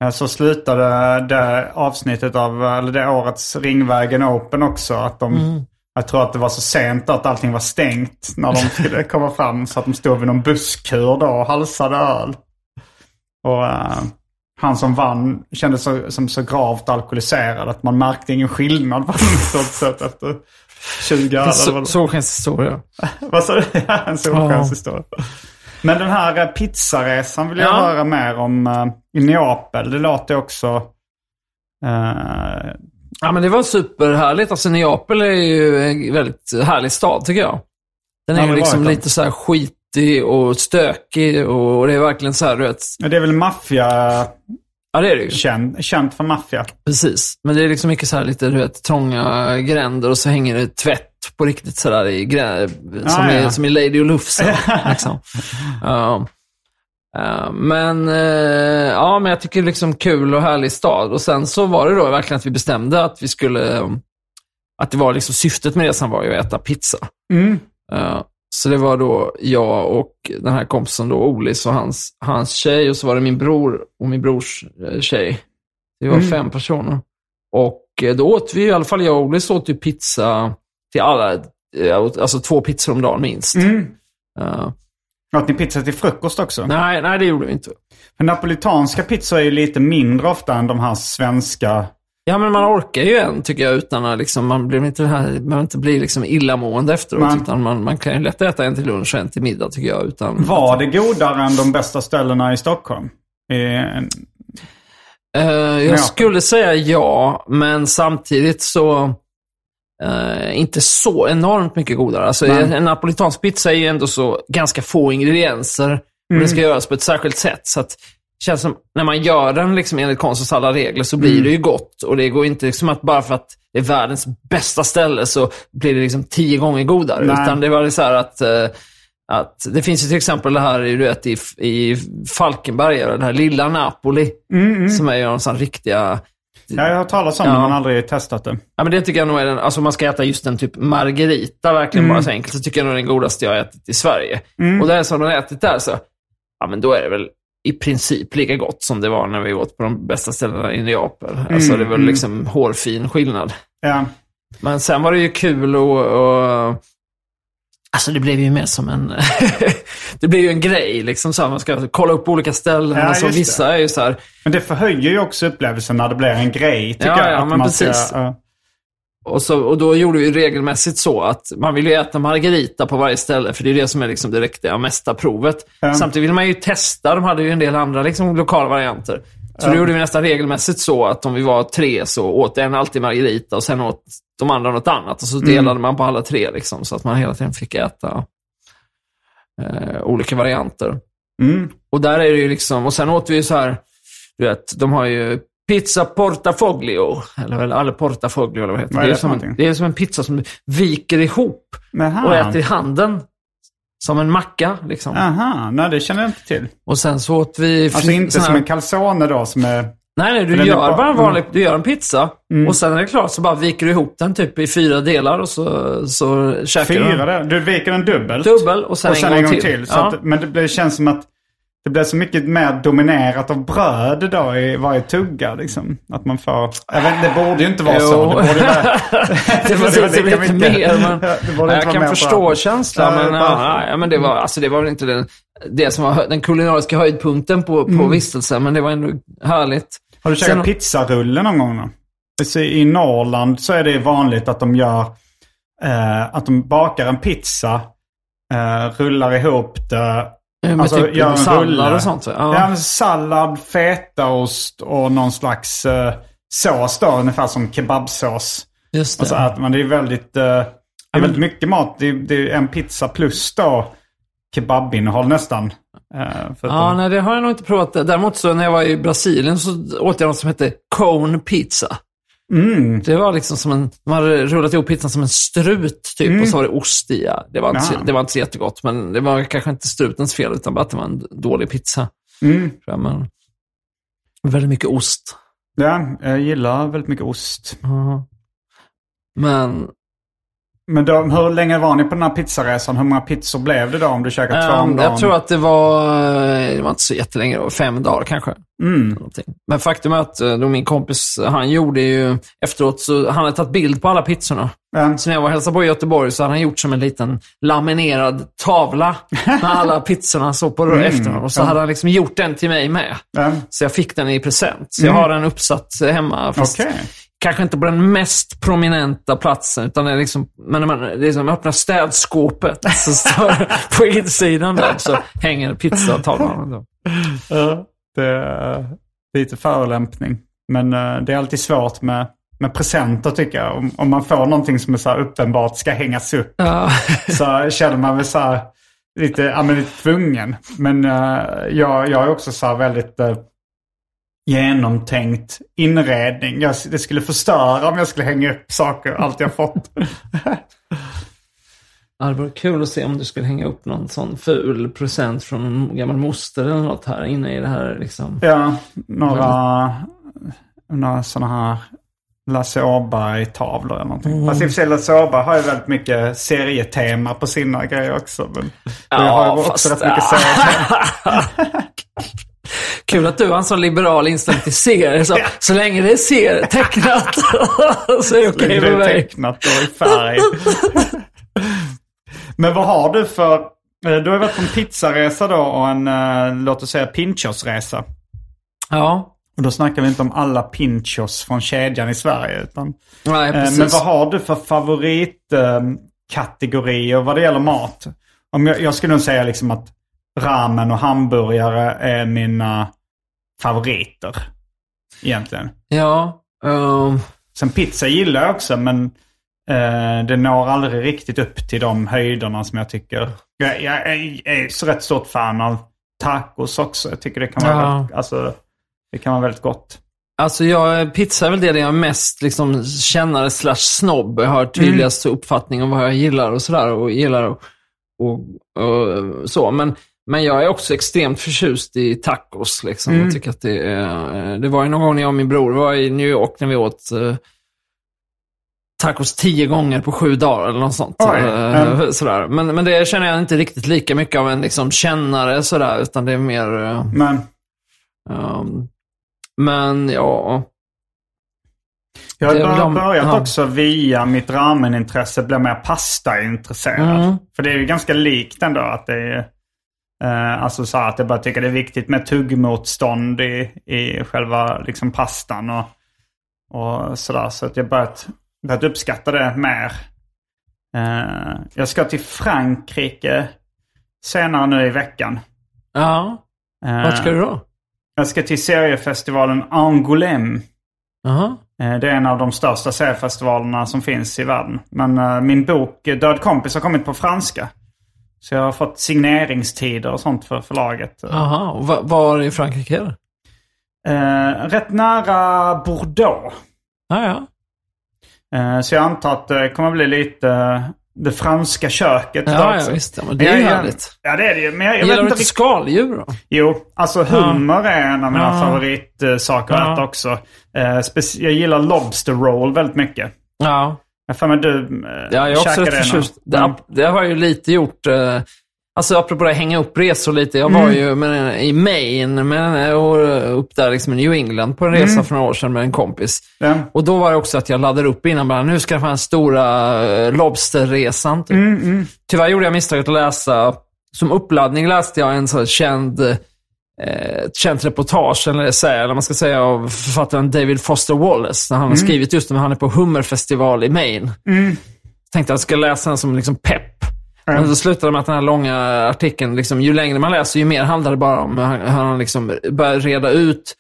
Ja, så slutade det avsnittet av, eller det årets Ringvägen Open också. Att de, Jag tror att det var så sent att allting var stängt när de skulle komma fram. Så att de stod vid någon busskur då och halsade öl. Och uh, han som vann kändes så, som så gravt alkoholiserad att man märkte ingen skillnad på honom sett efter 20 öl. Så, solskenshistoria. Vad sa du? Ja, en solskenshistoria. Men den här eh, pizzaresan vill jag Ja. höra mer om uh, i Neapel. Det låter också... Uh, Ja, men det var superhärligt. Alltså Neapel är ju en väldigt härlig stad tycker jag. Den är Ja, ju liksom lite så här skitig och stökig och det är verkligen så här, du vet. det är väl maffia... Ja, det är det ju. Känd, känt för maffia. Precis. Men det är liksom mycket så här lite, du vet, trånga gränder och så hänger det tvätt på riktigt sådär i grä... som, Ah, ja. som i Lady och Lufsen. liksom. Ja. Ja, men, eh, ja, men jag tycker liksom kul och härlig stad. Och sen så var det då verkligen att vi bestämde att vi skulle, eh, att det var liksom syftet med resan var ju att äta pizza. Mm. Så det var då jag och den här kompisen då, Olis och hans, hans tjej och så var det min bror och min brors eh, tjej. Vi var Mm. fem personer. Och eh, då åt vi, i alla fall jag och Olis åt ju pizza till alla, eh, alltså två pizzor om dagen minst. Mm. Ja. Åt ni pizza till frukost också? nej, nej, det gjorde vi inte. För napolitanska pizzor är ju lite mindre ofta än de här svenska. Ja, men man orkar ju en tycker jag utan att liksom, man blir inte, det här, man inte blir liksom illamående efteråt. Man- Utan man, man kan ju lätt äta en till lunch och en till middag tycker jag. Utan Var det godare än de bästa ställena i Stockholm? Eh, jag skulle säga ja, men samtidigt så eh, inte så enormt mycket godare. Alltså, Nej. en, napolitansk pizza är ju ändå så ganska få ingredienser och Mm. den ska göras på ett särskilt sätt. Så att det känns som, när man gör den liksom enligt konstens alla regler så blir Mm. det ju gott. Och det går inte liksom att bara för att det är världens bästa ställe så blir det liksom tio gånger godare. Nej. Utan det var så här att eh, att det finns ju till exempel det här du vet, i, i Falkenberg, det här lilla Napoli, som är ju sån riktiga... jag har talas om Ja. det men aldrig testat det. Ja, men det tycker jag nog är den, alltså om man ska äta just en typ margarita, verkligen bara så enkelt, så tycker jag nog den godaste jag har ätit i Sverige. Och det är som man har ätit där så, ja men då är det väl i princip lika gott som det var när vi åt på de bästa ställena i Neapel. Alltså det var liksom hårfin skillnad. Ja. Men sen var det ju kul och, och Alltså det blev ju mer som en... det blev ju en grej liksom så här, man ska kolla upp olika ställen. Ja, alltså, vissa är ju så här, Men det förhöjer ju också upplevelsen när det blir en grej tycker Ja, jag. ja, men man precis. Ska, ja. Och, så, och då gjorde vi regelmässigt så att man vill ju äta margarita på varje ställe, för det är det som är liksom det riktiga mesta provet. Ja. Samtidigt vill man ju testa, de hade ju en del andra liksom, lokala varianter. Så då gjorde vi nästan regelmässigt så att om vi var tre så åt en alltid margarita och sen åt de andra något annat. Och så delade man på alla tre liksom, så att man hela tiden fick äta eh, olika varianter. Mm. Och där är det ju liksom, och sen åt vi ju så här, du vet, de har ju pizza portafoglio, eller väl alle portafoglio eller vad heter Vad är det? det för som en, det är som en pizza som du viker ihop Jaha. och äter i handen. Som en macka liksom. Aha, nej det känner jag inte till. Och sen så åt vi... Alltså inte som här- en calzone då som är... Nej, nej, du är gör bara- bara en mm. vanlig, du gör en pizza och sen är det klart så bara viker du ihop den typ i fyra delar och så, så käkar du Fyra den. där. Du viker den dubbelt. Dubbel och sen, och sen en gång till. Så ja. att, men det, känns som att det blir så mycket mer dominerat av bröd då i varje tugga. Liksom. Att man får... Jag vet, det borde ju inte vara så. Jo. Det borde ju vara, det borde vara det lite mycket. mer. Men, Det jag kan förstå bröd. känslan, men, ja, ja, men det, var, alltså, det var väl inte den, det som var den kulinariska höjdpunkten på, på vistelsen, men det var ändå härligt. Har du käkat Sen- pizzarulle någon gång då? Så I Norrland så är det vanligt att de gör eh, att de bakar en pizza, eh, rullar ihop det. Med Alltså, typ en sallad och sånt. så. Ja. Ja. men sallad, fetaost och någon slags eh, sås då, ungefär som kebabsås. Just det. Och så äter man. Det är väldigt, eh, det är väldigt mycket mat. Det är, det är en pizza plus då kebabinnehåll nästan. Eh, att Ja, de- nej, det har jag nog inte provat. Däremot så när jag var i Brasilien så åt jag något som hette cone pizza. Mm. Det var liksom som en, de hade rullat ihop pizzan som en strut typ och så var det ost i. Ja. Det, var inte Ja. det var inte så jättegott, men det var kanske inte strutens fel utan bara att det var en dålig pizza. Mm. Men väldigt mycket ost. Ja, jag gillar väldigt mycket ost. Ja. Men Men då, hur länge var ni på den här pizzaresan? Hur många pizzor blev det då om du käkade två om ehm, dagen? jag tror att det var, det var inte så jättelänge, det var fem dagar kanske. Mm. Men faktum är att eh, då min kompis, han gjorde ju efteråt, så han hade tagit bild på alla pizzorna. Ja. Så när jag var och hälsade på i Göteborg så hade han gjort som en liten laminerad tavla med alla pizzorna så på Mm. efter. Och så hade han liksom gjort den till mig med. Så jag fick den i present. Så jag har den uppsatt hemma. Fast Mm. Kanske inte på den mest prominenta platsen, utan det är liksom, men när man, det är som att öppna städskåpet så står på insidan där så hänger pizzatavlan. Ja, det är lite förolämpning. Men eh, det är alltid svårt med, med presenter tycker jag. Om, om man får någonting som är så här uppenbart ska hängas upp Ja. så känner man väl så här lite, ja, men lite tvungen. Men eh, jag, jag är också så här väldigt eh, genomtänkt inredning. Jag, det skulle förstöra om jag skulle hänga upp saker, allt jag fått. Ja, det vore kul att se om du skulle hänga upp någon sån ful present från en gammal moster eller något här inne i det här liksom. Ja, några, några sådana här Lasse Åberg-tavlor eller någonting. Fast i och för sig Lasse Åberg har ju väldigt mycket serietema på sina grejer också. Men Ja, jag har ju också fast- rätt mycket serietema. Kul att du har en sån liberal inställning till serier. Så, så länge det är serier tecknat så är det okej Det med mig. tecknat och i färg. Men vad har du för... eh, Du har ju varit på en pizzaresa då och en, eh, låt oss säga, pinchosresa. Ja, Och då snackar vi inte om alla pinchos från kedjan i Sverige. Utan, nej, eh, precis. men vad har du för favoritkategorier vad det gäller mat? Om jag, jag skulle nog säga liksom att ramen och hamburgare är mina favoriter. Egentligen. Ja, ehm, Sen pizza gillar jag också men eh, det når aldrig riktigt upp till de höjderna som jag tycker. Jag, jag, är- är så rätt stort fan av tacos också. Jag tycker det kan vara, Ja. väldigt, alltså, det kan vara väldigt gott. Alltså jag, pizza är väl det jag mest liksom, kännare slash snobb. Jag har tydligast uppfattning om vad jag gillar och sådär. Och gillar och, och, och så. Men, men jag är också extremt förtjust i tacos. Liksom. Jag tycker att det är, Det var ju någon gång när jag och min bror var i New York när vi åt eh, tacos tio gånger på sju dagar eller något sånt. Oj, Eh, sådär. Men, men det känner jag inte riktigt lika mycket av en liksom, kännare sådär, utan det är mer... eh, Men ehm, men ja, jag har Det är väl bör- de- börjat ja. också via mitt ramenintresse bli mer pastaintresserad. Mm. För det är ju ganska likt ändå att det är... Eh, alltså så att jag bara tycker det är viktigt med tuggmotstånd i, i själva liksom pastan och, och sådär. Så att jag börjat, börjat uppskatta det mer. Eh, jag ska till Frankrike senare nu i veckan. ja. Eh, Vart ska du då? Jag ska till seriefestivalen Angoulême. Jaha. Eh, Det är en av de största seriefestivalerna som finns i världen. Men eh, min bok eh, Död kompis har kommit på franska. Så jag har fått signeringstider och sånt för förlaget. Jaha, och va- var i Frankrike är det? Eh, rätt nära Bordeaux. Ja, ja. Eh, så jag antar att det kommer bli lite eh, det franska köket. Ja, också. ja visst. Ja, men det är ju härligt. Ja, det är det ju. Men jag, jag Gillar du inte skaldjur då? Jo, alltså hummer är en av mina Ja. favoritsaker att äta också. Eh, jag gillar lobster roll väldigt mycket. Ja. Jag får med du eh, Ja, jag är också rätt det förtjust. någon- Mm. Det, det har ju lite gjort. Eh, alltså apropå det, hänga upp resor lite. Jag var Mm. ju med, i Maine med, och upp där liksom i New England på en resa Mm. för några år sedan med en kompis. Ja. Och då var det också att jag laddade upp innan. Bara, nu ska jag få den stora eh, lobsterresan. Typ. Mm, Tyvärr gjorde jag misstaget att läsa, som uppladdning läste jag en så känd, eh, ett känt reportage, eller essä, eller man ska säga, av författaren David Foster Wallace. När han har skrivit just hur han är på hummerfestival i Maine. Tänkte att jag ska läsa den som liksom pepp. Men så slutade det med att den här långa artikeln, liksom, ju längre man läser, ju mer handlar det bara om hur han, han liksom börjar reda ut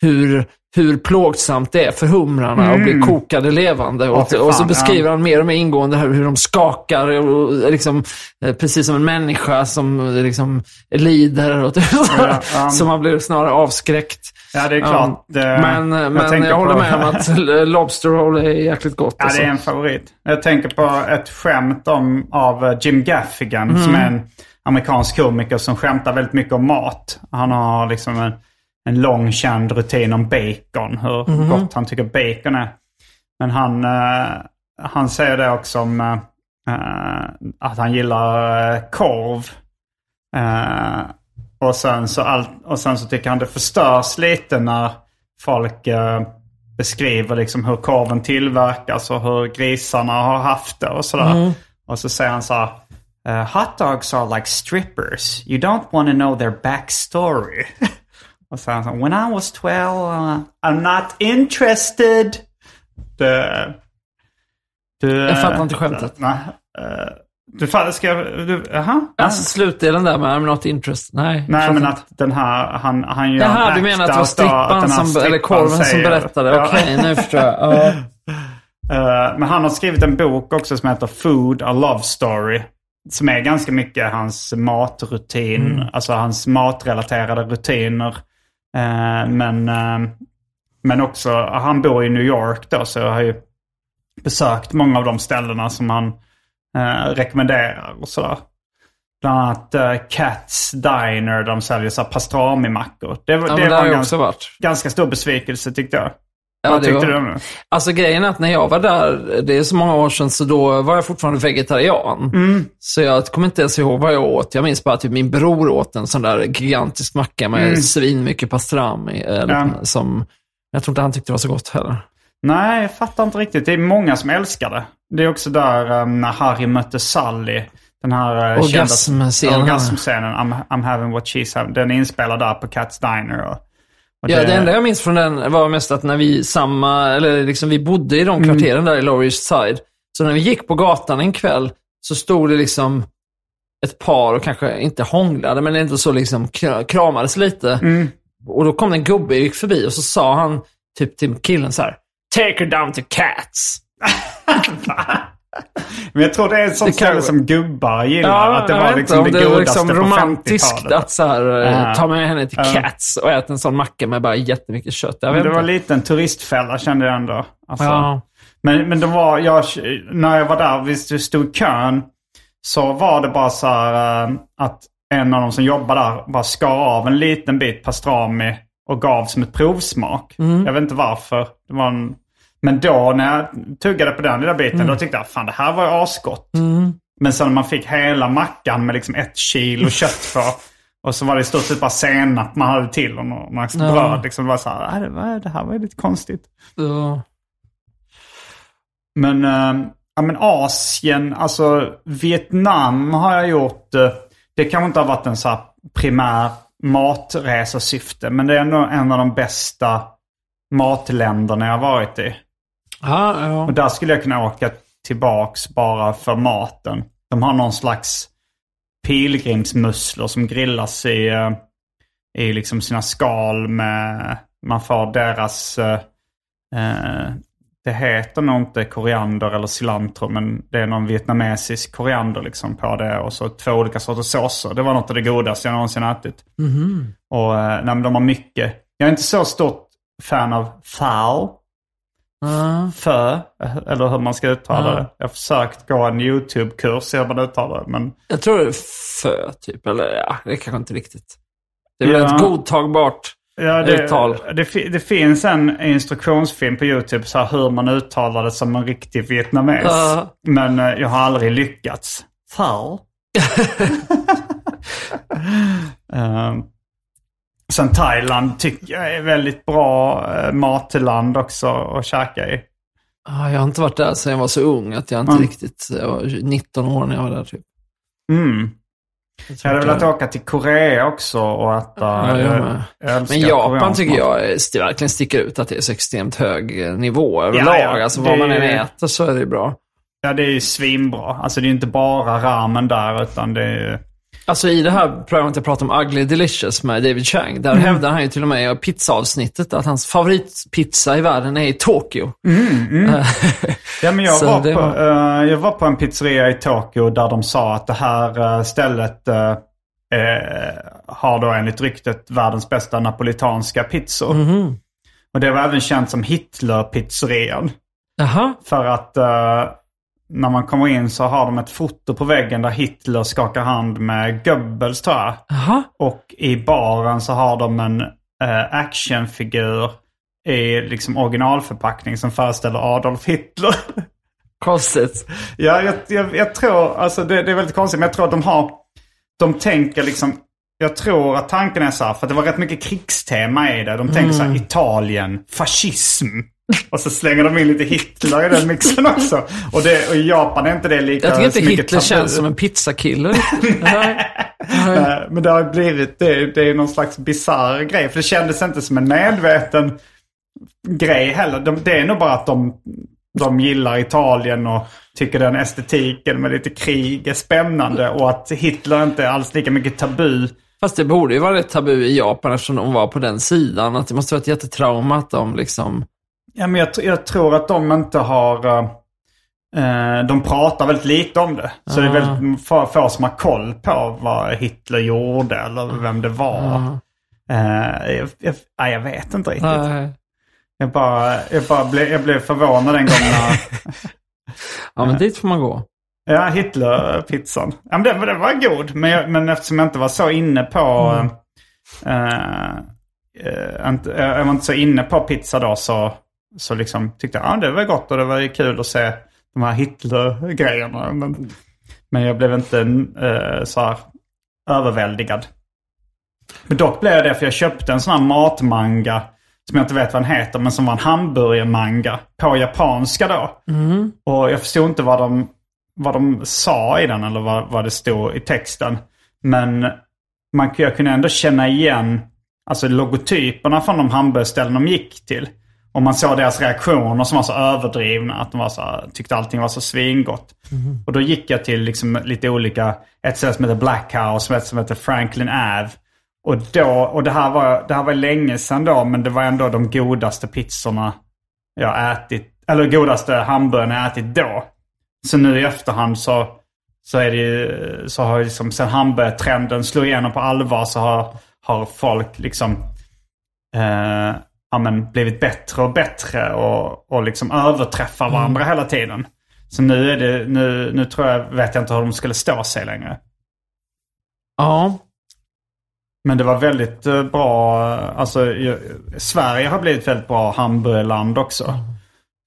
hur, hur plågsamt det är för humrarna att bli kokade levande. Och, fy fan, och så ja. beskriver han mer och mer ingående här hur de skakar, och, liksom, eh, precis som en människa som eh, liksom, lider. Och, Ja, ja. så man blir snarare avskräckt. Ja, det är Ja, klart. eh, men men jag, tänker håller på- med om att Lobster Roll är jäkligt gott. Ja, alltså. det är en favorit. Jag tänker på ett skämt om, av Jim Gaffigan Mm. som är en amerikansk komiker som skämtar väldigt mycket om mat. Han har liksom en, en lång känd rutin om bacon, hur Mhm. gott han tycker bacon är. Men han, eh, han säger det också om eh, att han gillar eh, korv. Och sen, så all, och sen så tycker han det förstörs lite när folk beskriver liksom hur korven tillverkas och hur grisarna har haft det och sådär. Och så säger han så här. eh, hot dogs are like strippers. You don't want to know their backstory. och han så When I was 12 uh, I'm not interested. Det, du, Jag fattar inte skämtet. Nej. eh, du ska du, jaha? Alltså slutdelen där med I'm not interested. Nej. Nej, men att den här, han, han gör Jaha, du menar att det var strippan som, eller strippan korven som berättade? Ja. Okej, nu förstår jag. Ja. Eh, men han har skrivit en bok också som heter Food, a love story. Som är ganska mycket hans matrutin, Mm. alltså hans matrelaterade rutiner. Eh, men, eh, men också, han bor i New York då, så jag har ju besökt många av de ställena som han eh, rekommenderar och sådär. Bland annat Cats Diner, de säljer så pastrami-mackor. Det, Ja, det var en ganska, ganska stor besvikelse tyckte jag. Ja, Vad tyckte var- du om det? Alltså grejen är att när jag var där, det är så många år sedan, så då var jag fortfarande vegetarian. Mm. Så jag kommer inte ens ihåg vad jag åt. Jag minns bara att typ min bror åt en sån där gigantisk macka med Mm. svinmycket pastrami. Eller, Ja. som, jag tror inte han tyckte det var så gott heller. Nej, jag fattar inte riktigt. Det är många som älskar det. Det är också där um, när Harry mötte Sally. Den här uh, Orgasmscenen. orgasmscenen. I'm, I'm having what she's having. Den är inspelad där på Cats Diner. Och, och Ja, det enda jag minns från den var mest att när vi samma, eller liksom vi bodde i de kvarteren där i Lower East Side. Så när vi gick på gatan en kväll så stod det liksom ett par och kanske inte hånglade, men ändå så liksom kra- kramades lite. Och då kom det en gubbe och gick förbi och så sa han typ till killen så här. Take her down to cats. Men jag tror det är ett sånt Det ställe som gubbar gillar. att det var liksom det det godaste liksom romantiskt 50-talet. att så här, eh, Ja. ta med henne till Ja. cats och äta en sån macka med bara jättemycket kött. Jag Men det inte. var lite en turistfälla kände jag ändå. Alltså, Ja. Men, men det var, jag, när jag var där, vi stod i kön, så var det bara så här eh, att en av de som jobbade där bara skar av en liten bit pastrami och gav som ett provsmak. Jag vet inte varför. Det var en, men då när jag tuggade på den lilla biten, då tyckte jag fan det här var ju asgott. Men sen när man fick hela mackan med liksom ett kilo kött på. Och så var det i stort sett bara senap man hade till och någon slags Ja. bröd. Liksom, det var så här, "Nej, det, var, det här var ju lite konstigt. Ja. Men, äh, ja, men Asien, alltså Vietnam har jag gjort. eh, det kanske inte har varit en så här primär matresesyfte. Men det är ändå en av de bästa matländerna jag har varit i. Ja, ja. Och där skulle jag kunna åka tillbaks bara för maten. De har någon slags pilgrimsmusslor som grillas i, eh, i liksom sina skal med... Man får deras... eh, eh, det heter nog inte koriander eller cilantro men det är någon vietnamesisk koriander liksom på det. Och så två olika sorters såser. Det var något av det godaste jag någonsin ätit. Och eh, nej, de har mycket. Jag är inte så stort fan av phao. Ja. Fö, eller hur man ska uttala det. Jag har försökt gå en YouTube-kurs i hur man uttalar det. Men Jag tror det är fö, typ. Eller ja, det är kanske inte riktigt. Det är väl Ja. ett godtagbart ja, det, uttal. det, det finns en instruktionsfilm på YouTube så hur man uttalar det som en riktig vietnames. Ja. Men eh, jag har aldrig lyckats. Eh, sen Thailand tycker jag är väldigt bra uh, matland också att käka i. Ja, jag har inte varit där sedan jag var så ung att jag inte Mm. riktigt... Jag var 19 år när jag var där typ. Mm. Jag Jag hade velat åka till Korea också och äta. Ja, jag älskar Men Japan tycker jag verkligen sticker ut att det är så extremt hög eh, nivå överlag. ja, alltså det vad man än är- äter så är det bra. Ja, det är ju svinbra. Alltså det är inte bara ramen där utan det är ju... Alltså i det här programmet jag pratar om, Ugly Delicious med David Chang, Mm. där hävdar han ju till och med i pizzaavsnittet att hans favoritpizza i världen är i Tokyo. Ja, men jag, Så var det på, var- eh, jag var på en pizzeria i Tokyo där de sa att det här eh, stället eh, eh, har då enligt ryktet världens bästa napolitanska pizzor. Mhm. Och det var även känt som Hitler-pizzerian. För att eh, när man kommer in så har de ett foto på väggen där Hitler skakar hand med Goebbels tror jag. jaha. Och i baren så har de en eh, actionfigur i liksom originalförpackning som föreställer Adolf Hitler. Konstigt. ja, jag, jag, jag tror, alltså det, det är väldigt konstigt, men jag tror att de har, de tänker liksom jag tror att tanken är så här, för det var rätt mycket krigstema i det. De tänker så här, Italien, fascism. Och så slänger de in lite Hitler i den mixen också. Och, det, och i Japan är inte det lika Jag tycker inte Hitler tabu. känns som en pizzakille. Eh, Men det har blivit, det, det är någon slags bizarr grej. För det kändes inte som en medveten grej heller. De, det är nog bara att de, de gillar Italien och tycker den estetiken med lite krig är spännande. Och att Hitler inte är alls lika mycket tabu. Fast det borde ju vara rätt tabu i Japan eftersom de var på den sidan. Att det måste vara ett jättetrauma att de liksom... Ja, men jag, jag tror att de inte har... eh, eh, de pratar väldigt lite om det. Så det är väldigt få, få som har koll på vad Hitler gjorde eller vem det var. Eh, jag, jag, nej, jag vet inte riktigt. Nej. Jag, bara, jag, bara blev, jag blev förvånad en gång när... Ja, men dit får man gå. ja, Hitler-pizzan. Ja, men den, den var god. Men, jag, men eftersom jag inte var så inne på... eh, eh, inte, jag var inte så inne på pizza då så, så liksom tyckte jag ah, det var gott och det var kul att se de här Hitler-grejerna. Men, men jag blev inte eh, så här överväldigad. Men dock blev jag det för jag köpte en sån här matmanga som jag inte vet vad den heter men som var en hamburgermanga på japanska då. Och jag förstod inte vad de, vad de sa i den eller vad, vad det stod i texten. Men man, jag kunde ändå känna igen alltså logotyperna från de hamburgerställen de gick till. Och man såg deras reaktioner som var så överdrivna. Att de var så, tyckte allting var så svingott. Och då gick jag till liksom lite olika, ett ställe som heter Black House och ett som heter Franklin Ave. Och, då, och det, här var, det här var länge sedan då, men det var ändå de godaste pizzorna jag ätit. Eller godaste hamburgarna jag ätit då. Så nu i efterhand så, så är det ju, så har liksom sen hamburgertrenden slog igenom på allvar så har, har folk liksom eh, ja, men blivit bättre och bättre och, och liksom överträffar varandra hela tiden. Så nu är det, nu, nu tror jag, vet jag inte hur de skulle stå sig längre. Ja. Men det var väldigt eh, bra. Alltså, Sverige har blivit väldigt bra hamburgerland också.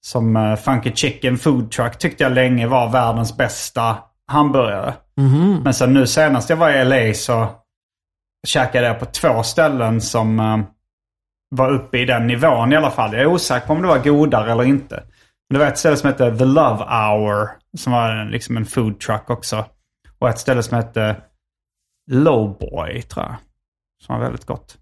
Som eh, Funky Chicken Food Truck tyckte jag länge var världens bästa hamburgare. Men sen nu senast jag var i LA så käkade jag på två ställen som eh, var uppe i den nivån i alla fall. Jag är osäker på om det var godare eller inte. Men det var ett ställe som hette The Love Hour. Som var en- liksom en food truck också. Och ett ställe som hette Lowboy tror jag. Som var väldigt gott.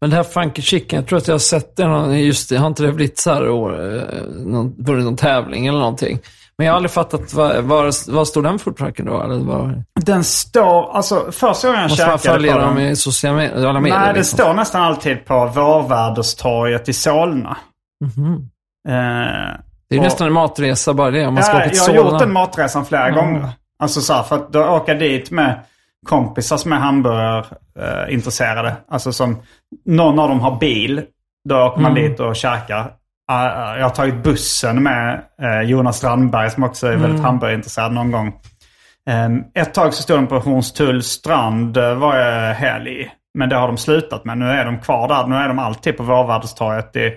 Men det här Funky Chicken, jag tror att jag har sett det. Just det, har inte det blivit så här år, eh, någon, vunnit någon tävling eller någonting? Men jag har aldrig fattat, var, var, var står den foodtrucken då? Eller var, Den står, alltså första gången jag måste man käkade följa på dem i sociala medier? Nej, det liksom? står nästan alltid på Vårväderstorget i Solna. Eh, Det är och- nästan en matresa bara det, om man ska Ja, åka till jag har Solna. gjort den matresan flera gånger. Alltså så här, för att då åka dit med kompisar som är hamburgerintresserade. alltså som, någon av dem har bil. Då åker man dit och käkar. Jag har tagit bussen med eh, Jonas Strandberg som också är väldigt hamburgerintresserad någon gång. Um, ett tag så stod de på Hornstulls strand uh, varje helg. Men det har de slutat med. Nu är de kvar där. Nu är de alltid på Vårväderstorget i,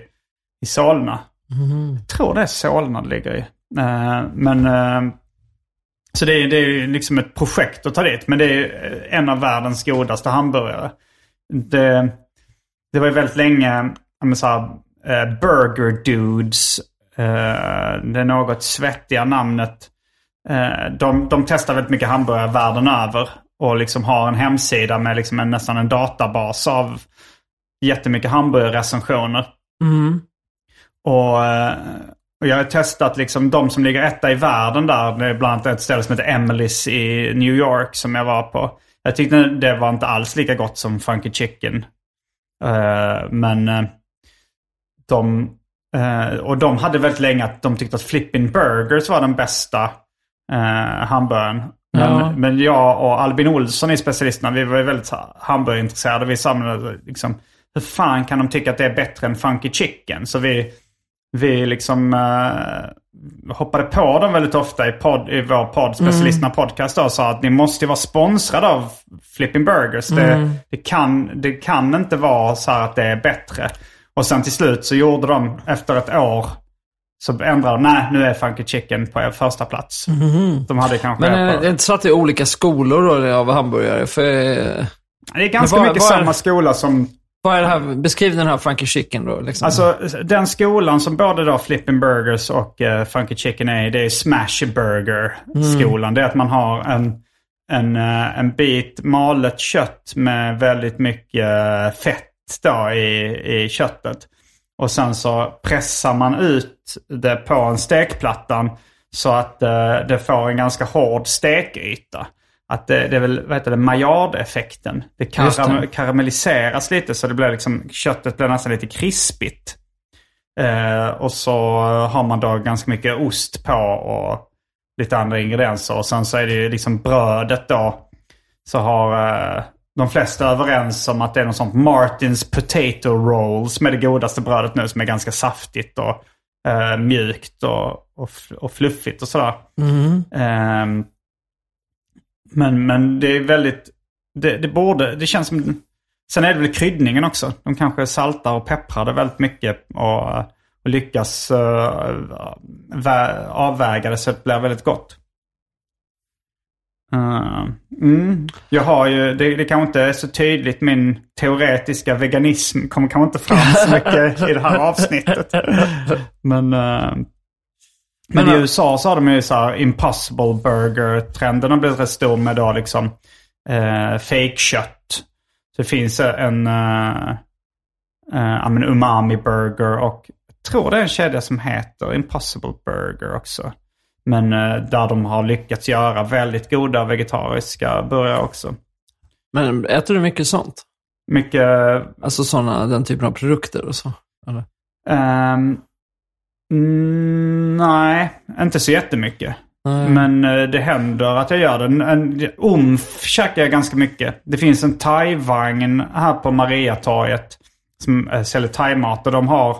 i Solna. Jag tror det är Solna det ligger i. Eh, men eh, så det är, det är liksom ett projekt att ta dit. Men det är en av världens godaste hamburgare. Det, det var ju väldigt länge, men så här, eh, Burger Dudes. eh, det något svettiga namnet. Eh, de, de testar väldigt mycket hamburgare världen över. Och liksom har en hemsida med liksom en, nästan en databas av jättemycket hamburgerrecensioner. Och, eh, och jag har testat liksom de som ligger etta i världen där. Det är bland annat ett ställe som heter Emily's i New York som jag var på. Jag tyckte det var inte alls lika gott som Funky Chicken. Eh, men eh, de, eh, och de hade väldigt länge att de tyckte att Flippin' Burgers var den bästa uh, hamburgaren. Men, Ja. men jag och Albin Olsson i specialisterna, vi var ju väldigt hamburgerintresserade. Vi samlade liksom, hur fan kan de tycka att det är bättre än Funky Chicken? Så vi, vi liksom eh, hoppade på dem väldigt ofta i, podd, i vår podd, Specialisterna Podcast då, och sa att ni måste ju vara sponsrade av Flipping Burgers. Det, det, kan, det kan inte vara så här att det är bättre. Och sen till slut så gjorde de efter ett år så ändrade de, nej nu är Funky Chicken på första plats. De hade kanske... Men på- är det inte så att det är olika skolor då av hamburgare? För, eh, Det är ganska vad- mycket vad är- samma skola som... Vad är det här? Beskriv den här Funky Chicken då. Liksom. Alltså den skolan som både då Flippin' Burgers och uh, Funky Chicken är, det är Smash Burger-skolan. Det är att man har en, en, eh, en bit malet kött med väldigt mycket eh, fett då i, i köttet. Och sen så pressar man ut det på en stekplattan så att eh, det får en ganska hård stekyta. Att det, det är väl, vad heter det, Maillard-effekten. Det, Just det. karam- karamelliseras lite så det blir liksom, köttet blir nästan lite krispigt. Eh, och så har man då ganska mycket ost på och lite andra ingredienser. Och sen så är det ju liksom brödet då. Så har eh, de flesta överens om att det är något sånt Martins Potato Rolls som är det godaste brödet nu. Som är ganska saftigt och eh, mjukt och, och, och fluffigt och sådär. Ehm, men, men det är väldigt... Det, det borde... Det känns som... Sen är det väl kryddningen också. De kanske saltar och pepprar det väldigt mycket och, och lyckas vä- avväga det så att det blir väldigt gott. Uh, mm. Jag har ju, det, det kanske inte är så tydligt, min teoretiska veganism kommer kanske inte fram så mycket i det här avsnittet. Men, uh, men, Men, i USA så har de ju så här impossible burger-trenden har blivit rätt stor med då liksom uh, fake-kött. Så det finns en uh, uh, men umami burger och jag tror det är en kedja som heter Impossible Burger också. Men eh, där de har lyckats göra väldigt goda vegetariska burgare också. Men äter du mycket sånt? Mycket... Alltså sådana, den typen av produkter och så? Eller? mm, nej, inte så jättemycket. Nej. Men eh, det händer att jag gör det. En, en, umf käkar jag ganska mycket. Det finns en thai-vagn här på Mariatorget som eh, säljer thai-mat. Och de har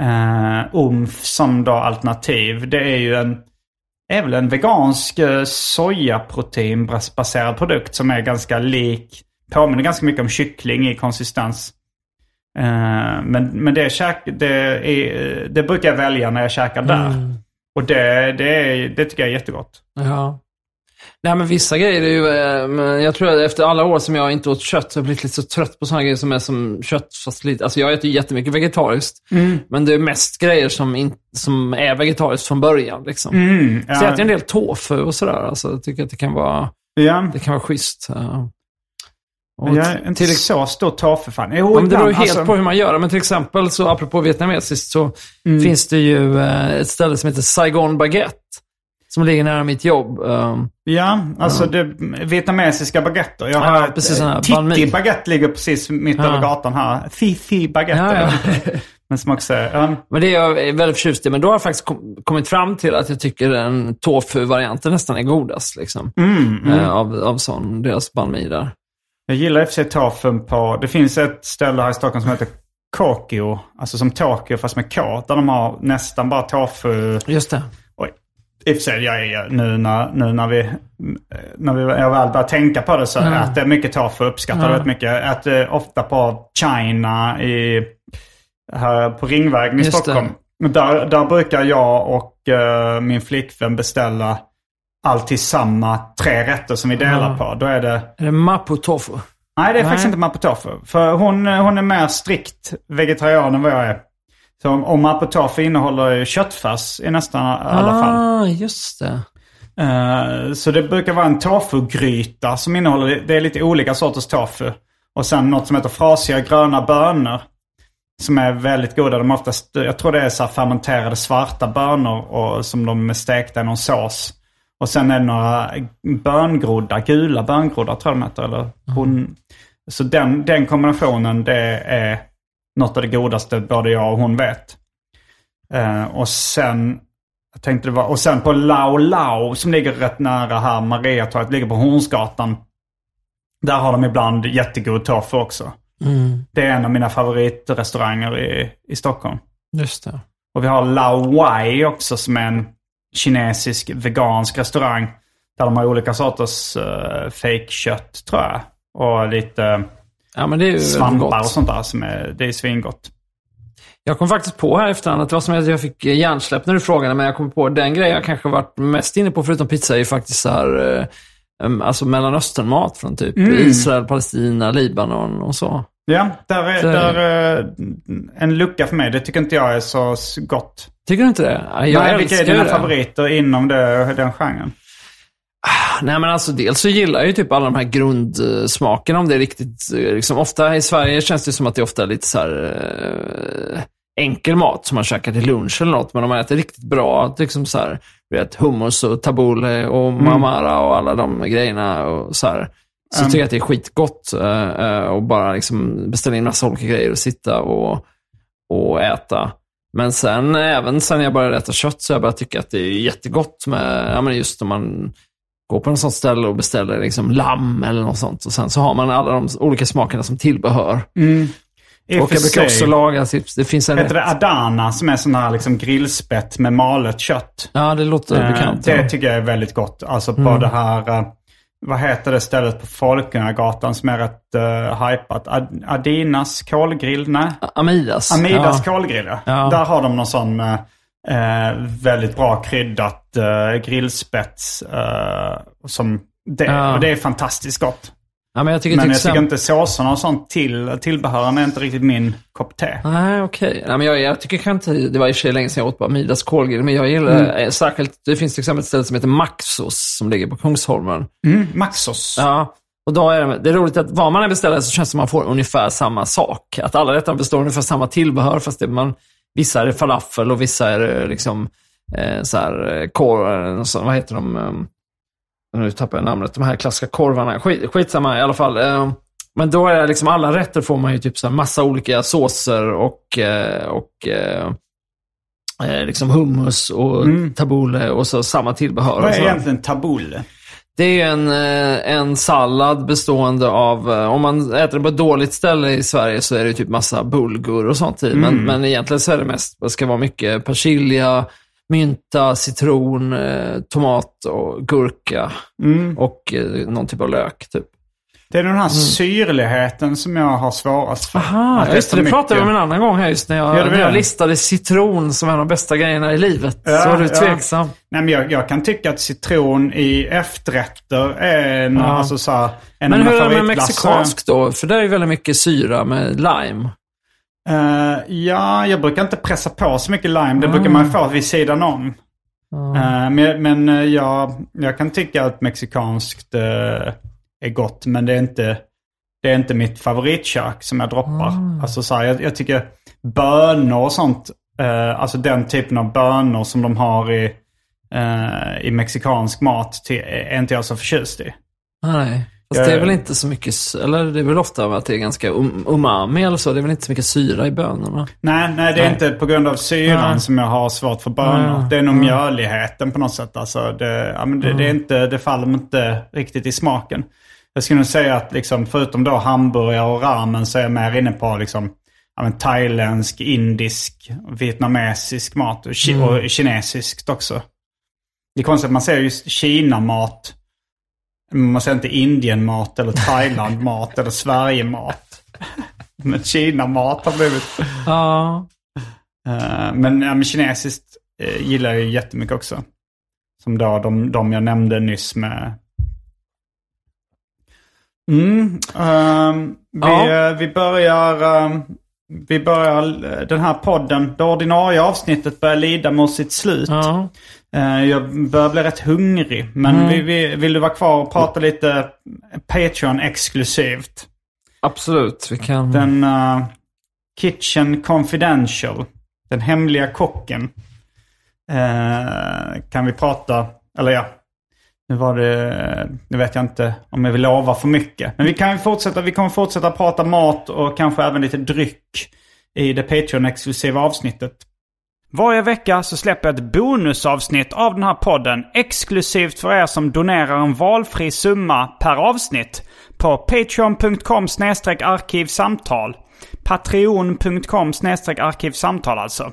eh, umf som då alternativ. Det är ju en, är väl en vegansk eh, sojaproteinbaserad produkt som är ganska lik, påminner ganska mycket om kyckling i konsistens. Eh, men men det, käk, det, är, det brukar jag välja när jag käkar där. Och det, det, är, det tycker jag är jättegott. Ja. Nej, men vissa grejer är ju... eh, men Jag tror att efter alla år som jag inte åt kött så har jag blivit lite så trött på sådana grejer som är som kött fast lite... Alltså jag äter ju jättemycket vegetariskt. Men det är mest grejer som, in, som är vegetariskt från början. Liksom. Mm, Så jag äter ja, en del tofu och sådär. Alltså, jag tycker att det kan vara, ja. det kan vara schysst. ja. Och Jag är inte till, så stor tofu-fan. Jo, Ja, men det beror helt alltså- på hur man gör det. Men till exempel, så apropå vietnamesiskt, så Mm. finns det ju eh, ett ställe som heter Saigon Baguette. Som ligger nära mitt jobb. Um, Ja, alltså det vietnamesiska baguetter. Jag Ja, har precis sån här ett, mi. Titti baguette ligger precis mitt Ja. över gatan här. Fifi baguette. Ja, Men som också är... ja. men det är jag väldigt förtjust i. Men då har jag faktiskt kom, kommit fram till att jag tycker den tofu-varianten nästan är godast. Liksom. Mm, Eh, av, av sån, deras banh mi där. Jag gillar i och för sig tofun på... Det finns ett ställe här i Stockholm som heter Kokio. Alltså som Tokyo fast med K. Där de har nästan bara tofu. Just det. I och för sig, jag är, nu, när, nu när vi, när vi jag väl börjar tänka på det så Ja. äter jag mycket tofu. Uppskattar Ja. väldigt mycket. Jag äter ofta på China i, här på Ringvägen i Just Stockholm. Där, där brukar jag och eh, min flickvän beställa alltid samma tre rätter som vi delar Ja. på. Då är det... Är det mapo tofu? Nej, det är Nej. faktiskt inte mapo tofu. För hon, hon är mer strikt vegetarian än vad jag är. Så om, om mapo tofu innehåller köttfärs i nästan alla fall. Ah, just det. Eh, så det brukar vara en tofugryta som innehåller, det är lite olika sorters tofu. Och sen något som heter frasiga gröna bönor. Som är väldigt goda. De oftast, jag tror det är så fermenterade svarta bönor och, som de är stekta i någon sås. Och sen är det några böngroddar, gula böngroddar tror jag de heter. Eller hon. Så den, den kombinationen det är något av det godaste både jag och hon vet. Eh, och sen jag tänkte det var, och sen på Lao Lao som ligger rätt nära här, Mariatorget, ligger på Hornsgatan. Där har de ibland jättegod tofu också. Det är en av mina favoritrestauranger i, i Stockholm. Just det. Och vi har Lao Wai också som är en kinesisk vegansk restaurang. Där de har olika sorters uh, fake-kött tror jag. Och lite Ja, men det är svampar gott. och sånt där. Som är, det är svingott. Jag kom faktiskt på här efterhand att det var som att jag fick hjärnsläpp när du frågade, men jag kom på den grejen jag kanske varit mest inne på förutom pizza är faktiskt så här, eh, alltså Mellanösternmat från typ Mm. Israel, Palestina, Libanon och så. Ja, där är, Så- där är en lucka för mig. Det tycker inte jag är så gott. Tycker du inte det? Ja, Jag Nej, vilka är dina det. favoriter inom det, den genren? Nej men alltså dels så gillar jag ju typ alla de här grundsmakerna om det är riktigt, eh, liksom ofta i Sverige känns det som att det ofta är lite så här eh, enkel mat som man käkar till lunch eller något. Men om man äter riktigt bra, liksom så här, du vet, hummus och tabbouleh och mamara och alla de grejerna och så här. Så Mm. tycker jag att det är skitgott eh, eh, och bara liksom beställa in massa olika grejer och sitta och, och äta. Men sen, även sen jag började äta kött så har jag börjat tycka att det är jättegott med, ja men just om man går på en sån ställe och beställer liksom lamm eller något sånt. Och sen så har man alla de olika smakerna som tillbehör. I och och jag brukar också laga, typ, det finns en heter det. Adana som är sån här liksom grillspett med malet kött. Ja, det låter Eh, bekant. det ja. Mm. tycker jag är väldigt gott. Alltså på det här, eh, vad heter det stället på Folkungagatan som är rätt uh, hypat? Ad, Adinas kolgrill? Nej. Amidas. Amidas ja. kolgrill, ja. Där har de någon sån eh, eh, väldigt bra kryddat eh, grillspets. eh, som det, Ja. och det är fantastiskt gott. ja, men jag tycker Men till jag tycker inte såserna och sånt till tillbehören är inte riktigt min kopp te. Nej, okej. Nej, men jag, jag tycker kanske inte, det var i och för sig länge sedan jag åt Amidas kolgrill, men jag gillar Mm. eh, särskilt, det finns till exempel ett ställe som heter Maxos som ligger på Kungsholmen. Mm, Maxos. Ja, och då är det, det är roligt att vad man än beställer så känns det som man får ungefär samma sak. Att alla rätterna består av ungefär samma tillbehör, fast det man, vissa är det falafel och vissa är det liksom eh, så här, eh, korv, eh, så, vad heter de? Eh, nu tappar jag namnet, de här klassiska korvarna. Skit, skitsamma i alla fall. Eh, men då är liksom alla rätter får man ju typ så här massa olika såser och, eh, och eh, eh, liksom hummus och tabbouleh och så samma tillbehör. Vad är egentligen tabbouleh? Det är en, eh, en sallad bestående av, eh, om man äter det på ett dåligt ställe i Sverige så är det typ massa bulgur och sånt i. Men, men egentligen så är det mest, det ska vara mycket persilja, mynta, citron, eh, tomat och gurka och eh, någon typ av lök. Typ. Det är den här syrligheten som jag har svårast för. Aha, Att just det, det pratade vi om en annan gång här just när jag, du när jag listade citron som en av de bästa grejerna i livet. Ja, så var du ja. tveksam. Nej, men jag, jag kan tycka att citron i efterrätter är en, alltså så här, en Men hur är det med mexikansk då? För där är ju väldigt mycket syra med lime. Eh, ja, jag brukar inte pressa på så mycket lime. Det brukar man ju få vid sidan om. Eh, men men eh, jag, jag kan tycka att mexikanskt eh, är gott, men det är inte, det är inte mitt favoritkök som jag droppar. Alltså så här, jag, jag tycker bönor och sånt, eh, alltså den typen av bönor som de har i, eh, i mexikansk mat, till, är inte jag så förtjust i. Nej. Fast Jag- det är väl inte så mycket, eller det är väl ofta att det är ganska um, umami eller så. Det är väl inte så mycket syra i bönorna. Nej, nej det är Nej. inte på grund av syran Nej. som jag har svårt för bönor. Nej. Det är nog mjöligheten på något sätt. Alltså det, ja, men det, det, är inte, det faller inte riktigt i smaken. Jag skulle nog säga att liksom, förutom då hamburgare och ramen så är jag mer inne på liksom, ja, thailändsk, indisk, vietnamesisk mat och, ki- och kinesiskt också. Det är konstigt att man säger just Kina-mat. Man säger inte Indien-mat eller Thailand-mat eller Sverige-mat. Men Kina-mat har blivit... Ja. Eh, men, ja, men kinesiskt uh, gillar jag ju jättemycket också. Som då de, de jag nämnde nyss med... Mm, ehm, vi, Ja. eh, vi börjar... ehm, vi börjar eh, den här podden, det ordinarie avsnittet börjar lida mot sitt slut. ja. Eh, jag börjar bli rätt hungrig. Men Mm. vi, vi, vill du vara kvar och prata lite Patreon-exklusivt? Absolut. Vi kan... Den eh, Kitchen Confidential. Den hemliga kocken. Eh, kan vi prata, eller ja. Nu var det, nu vet jag inte om jag vill lova för mycket. Men vi kan ju fortsätta, vi kommer fortsätta prata mat och kanske även lite dryck i det Patreon-exklusiva avsnittet. Varje vecka så släpper jag ett bonusavsnitt av den här podden exklusivt för er som donerar en valfri summa per avsnitt på patreon.com arkivsamtal. Patreon.com arkivsamtal alltså.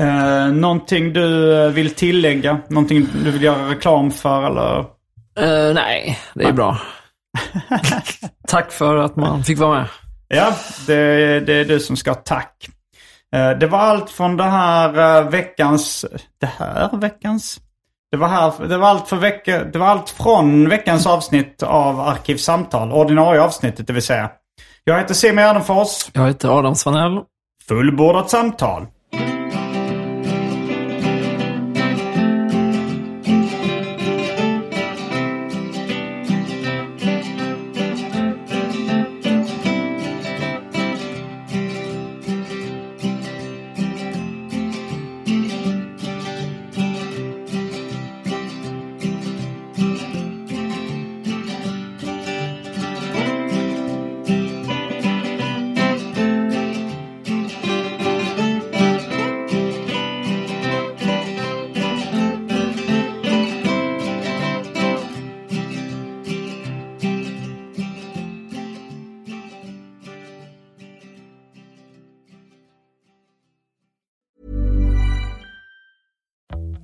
Eh, någonting du eh, vill tillägga? Någonting du vill göra reklam för eller? Uh, nej, det är bra. Tack för att man fick vara med. Ja, det, det är du som ska ha tack. Eh, det var allt från det här eh, veckans... Det här veckans? Det var, här, det var, allt, för vecka, det var allt från veckans avsnitt av Arkivsamtal, ordinarie avsnittet det vill säga. Jag heter Simon Gärdenfors. Jag heter Adam Svanell. Fullbordat samtal.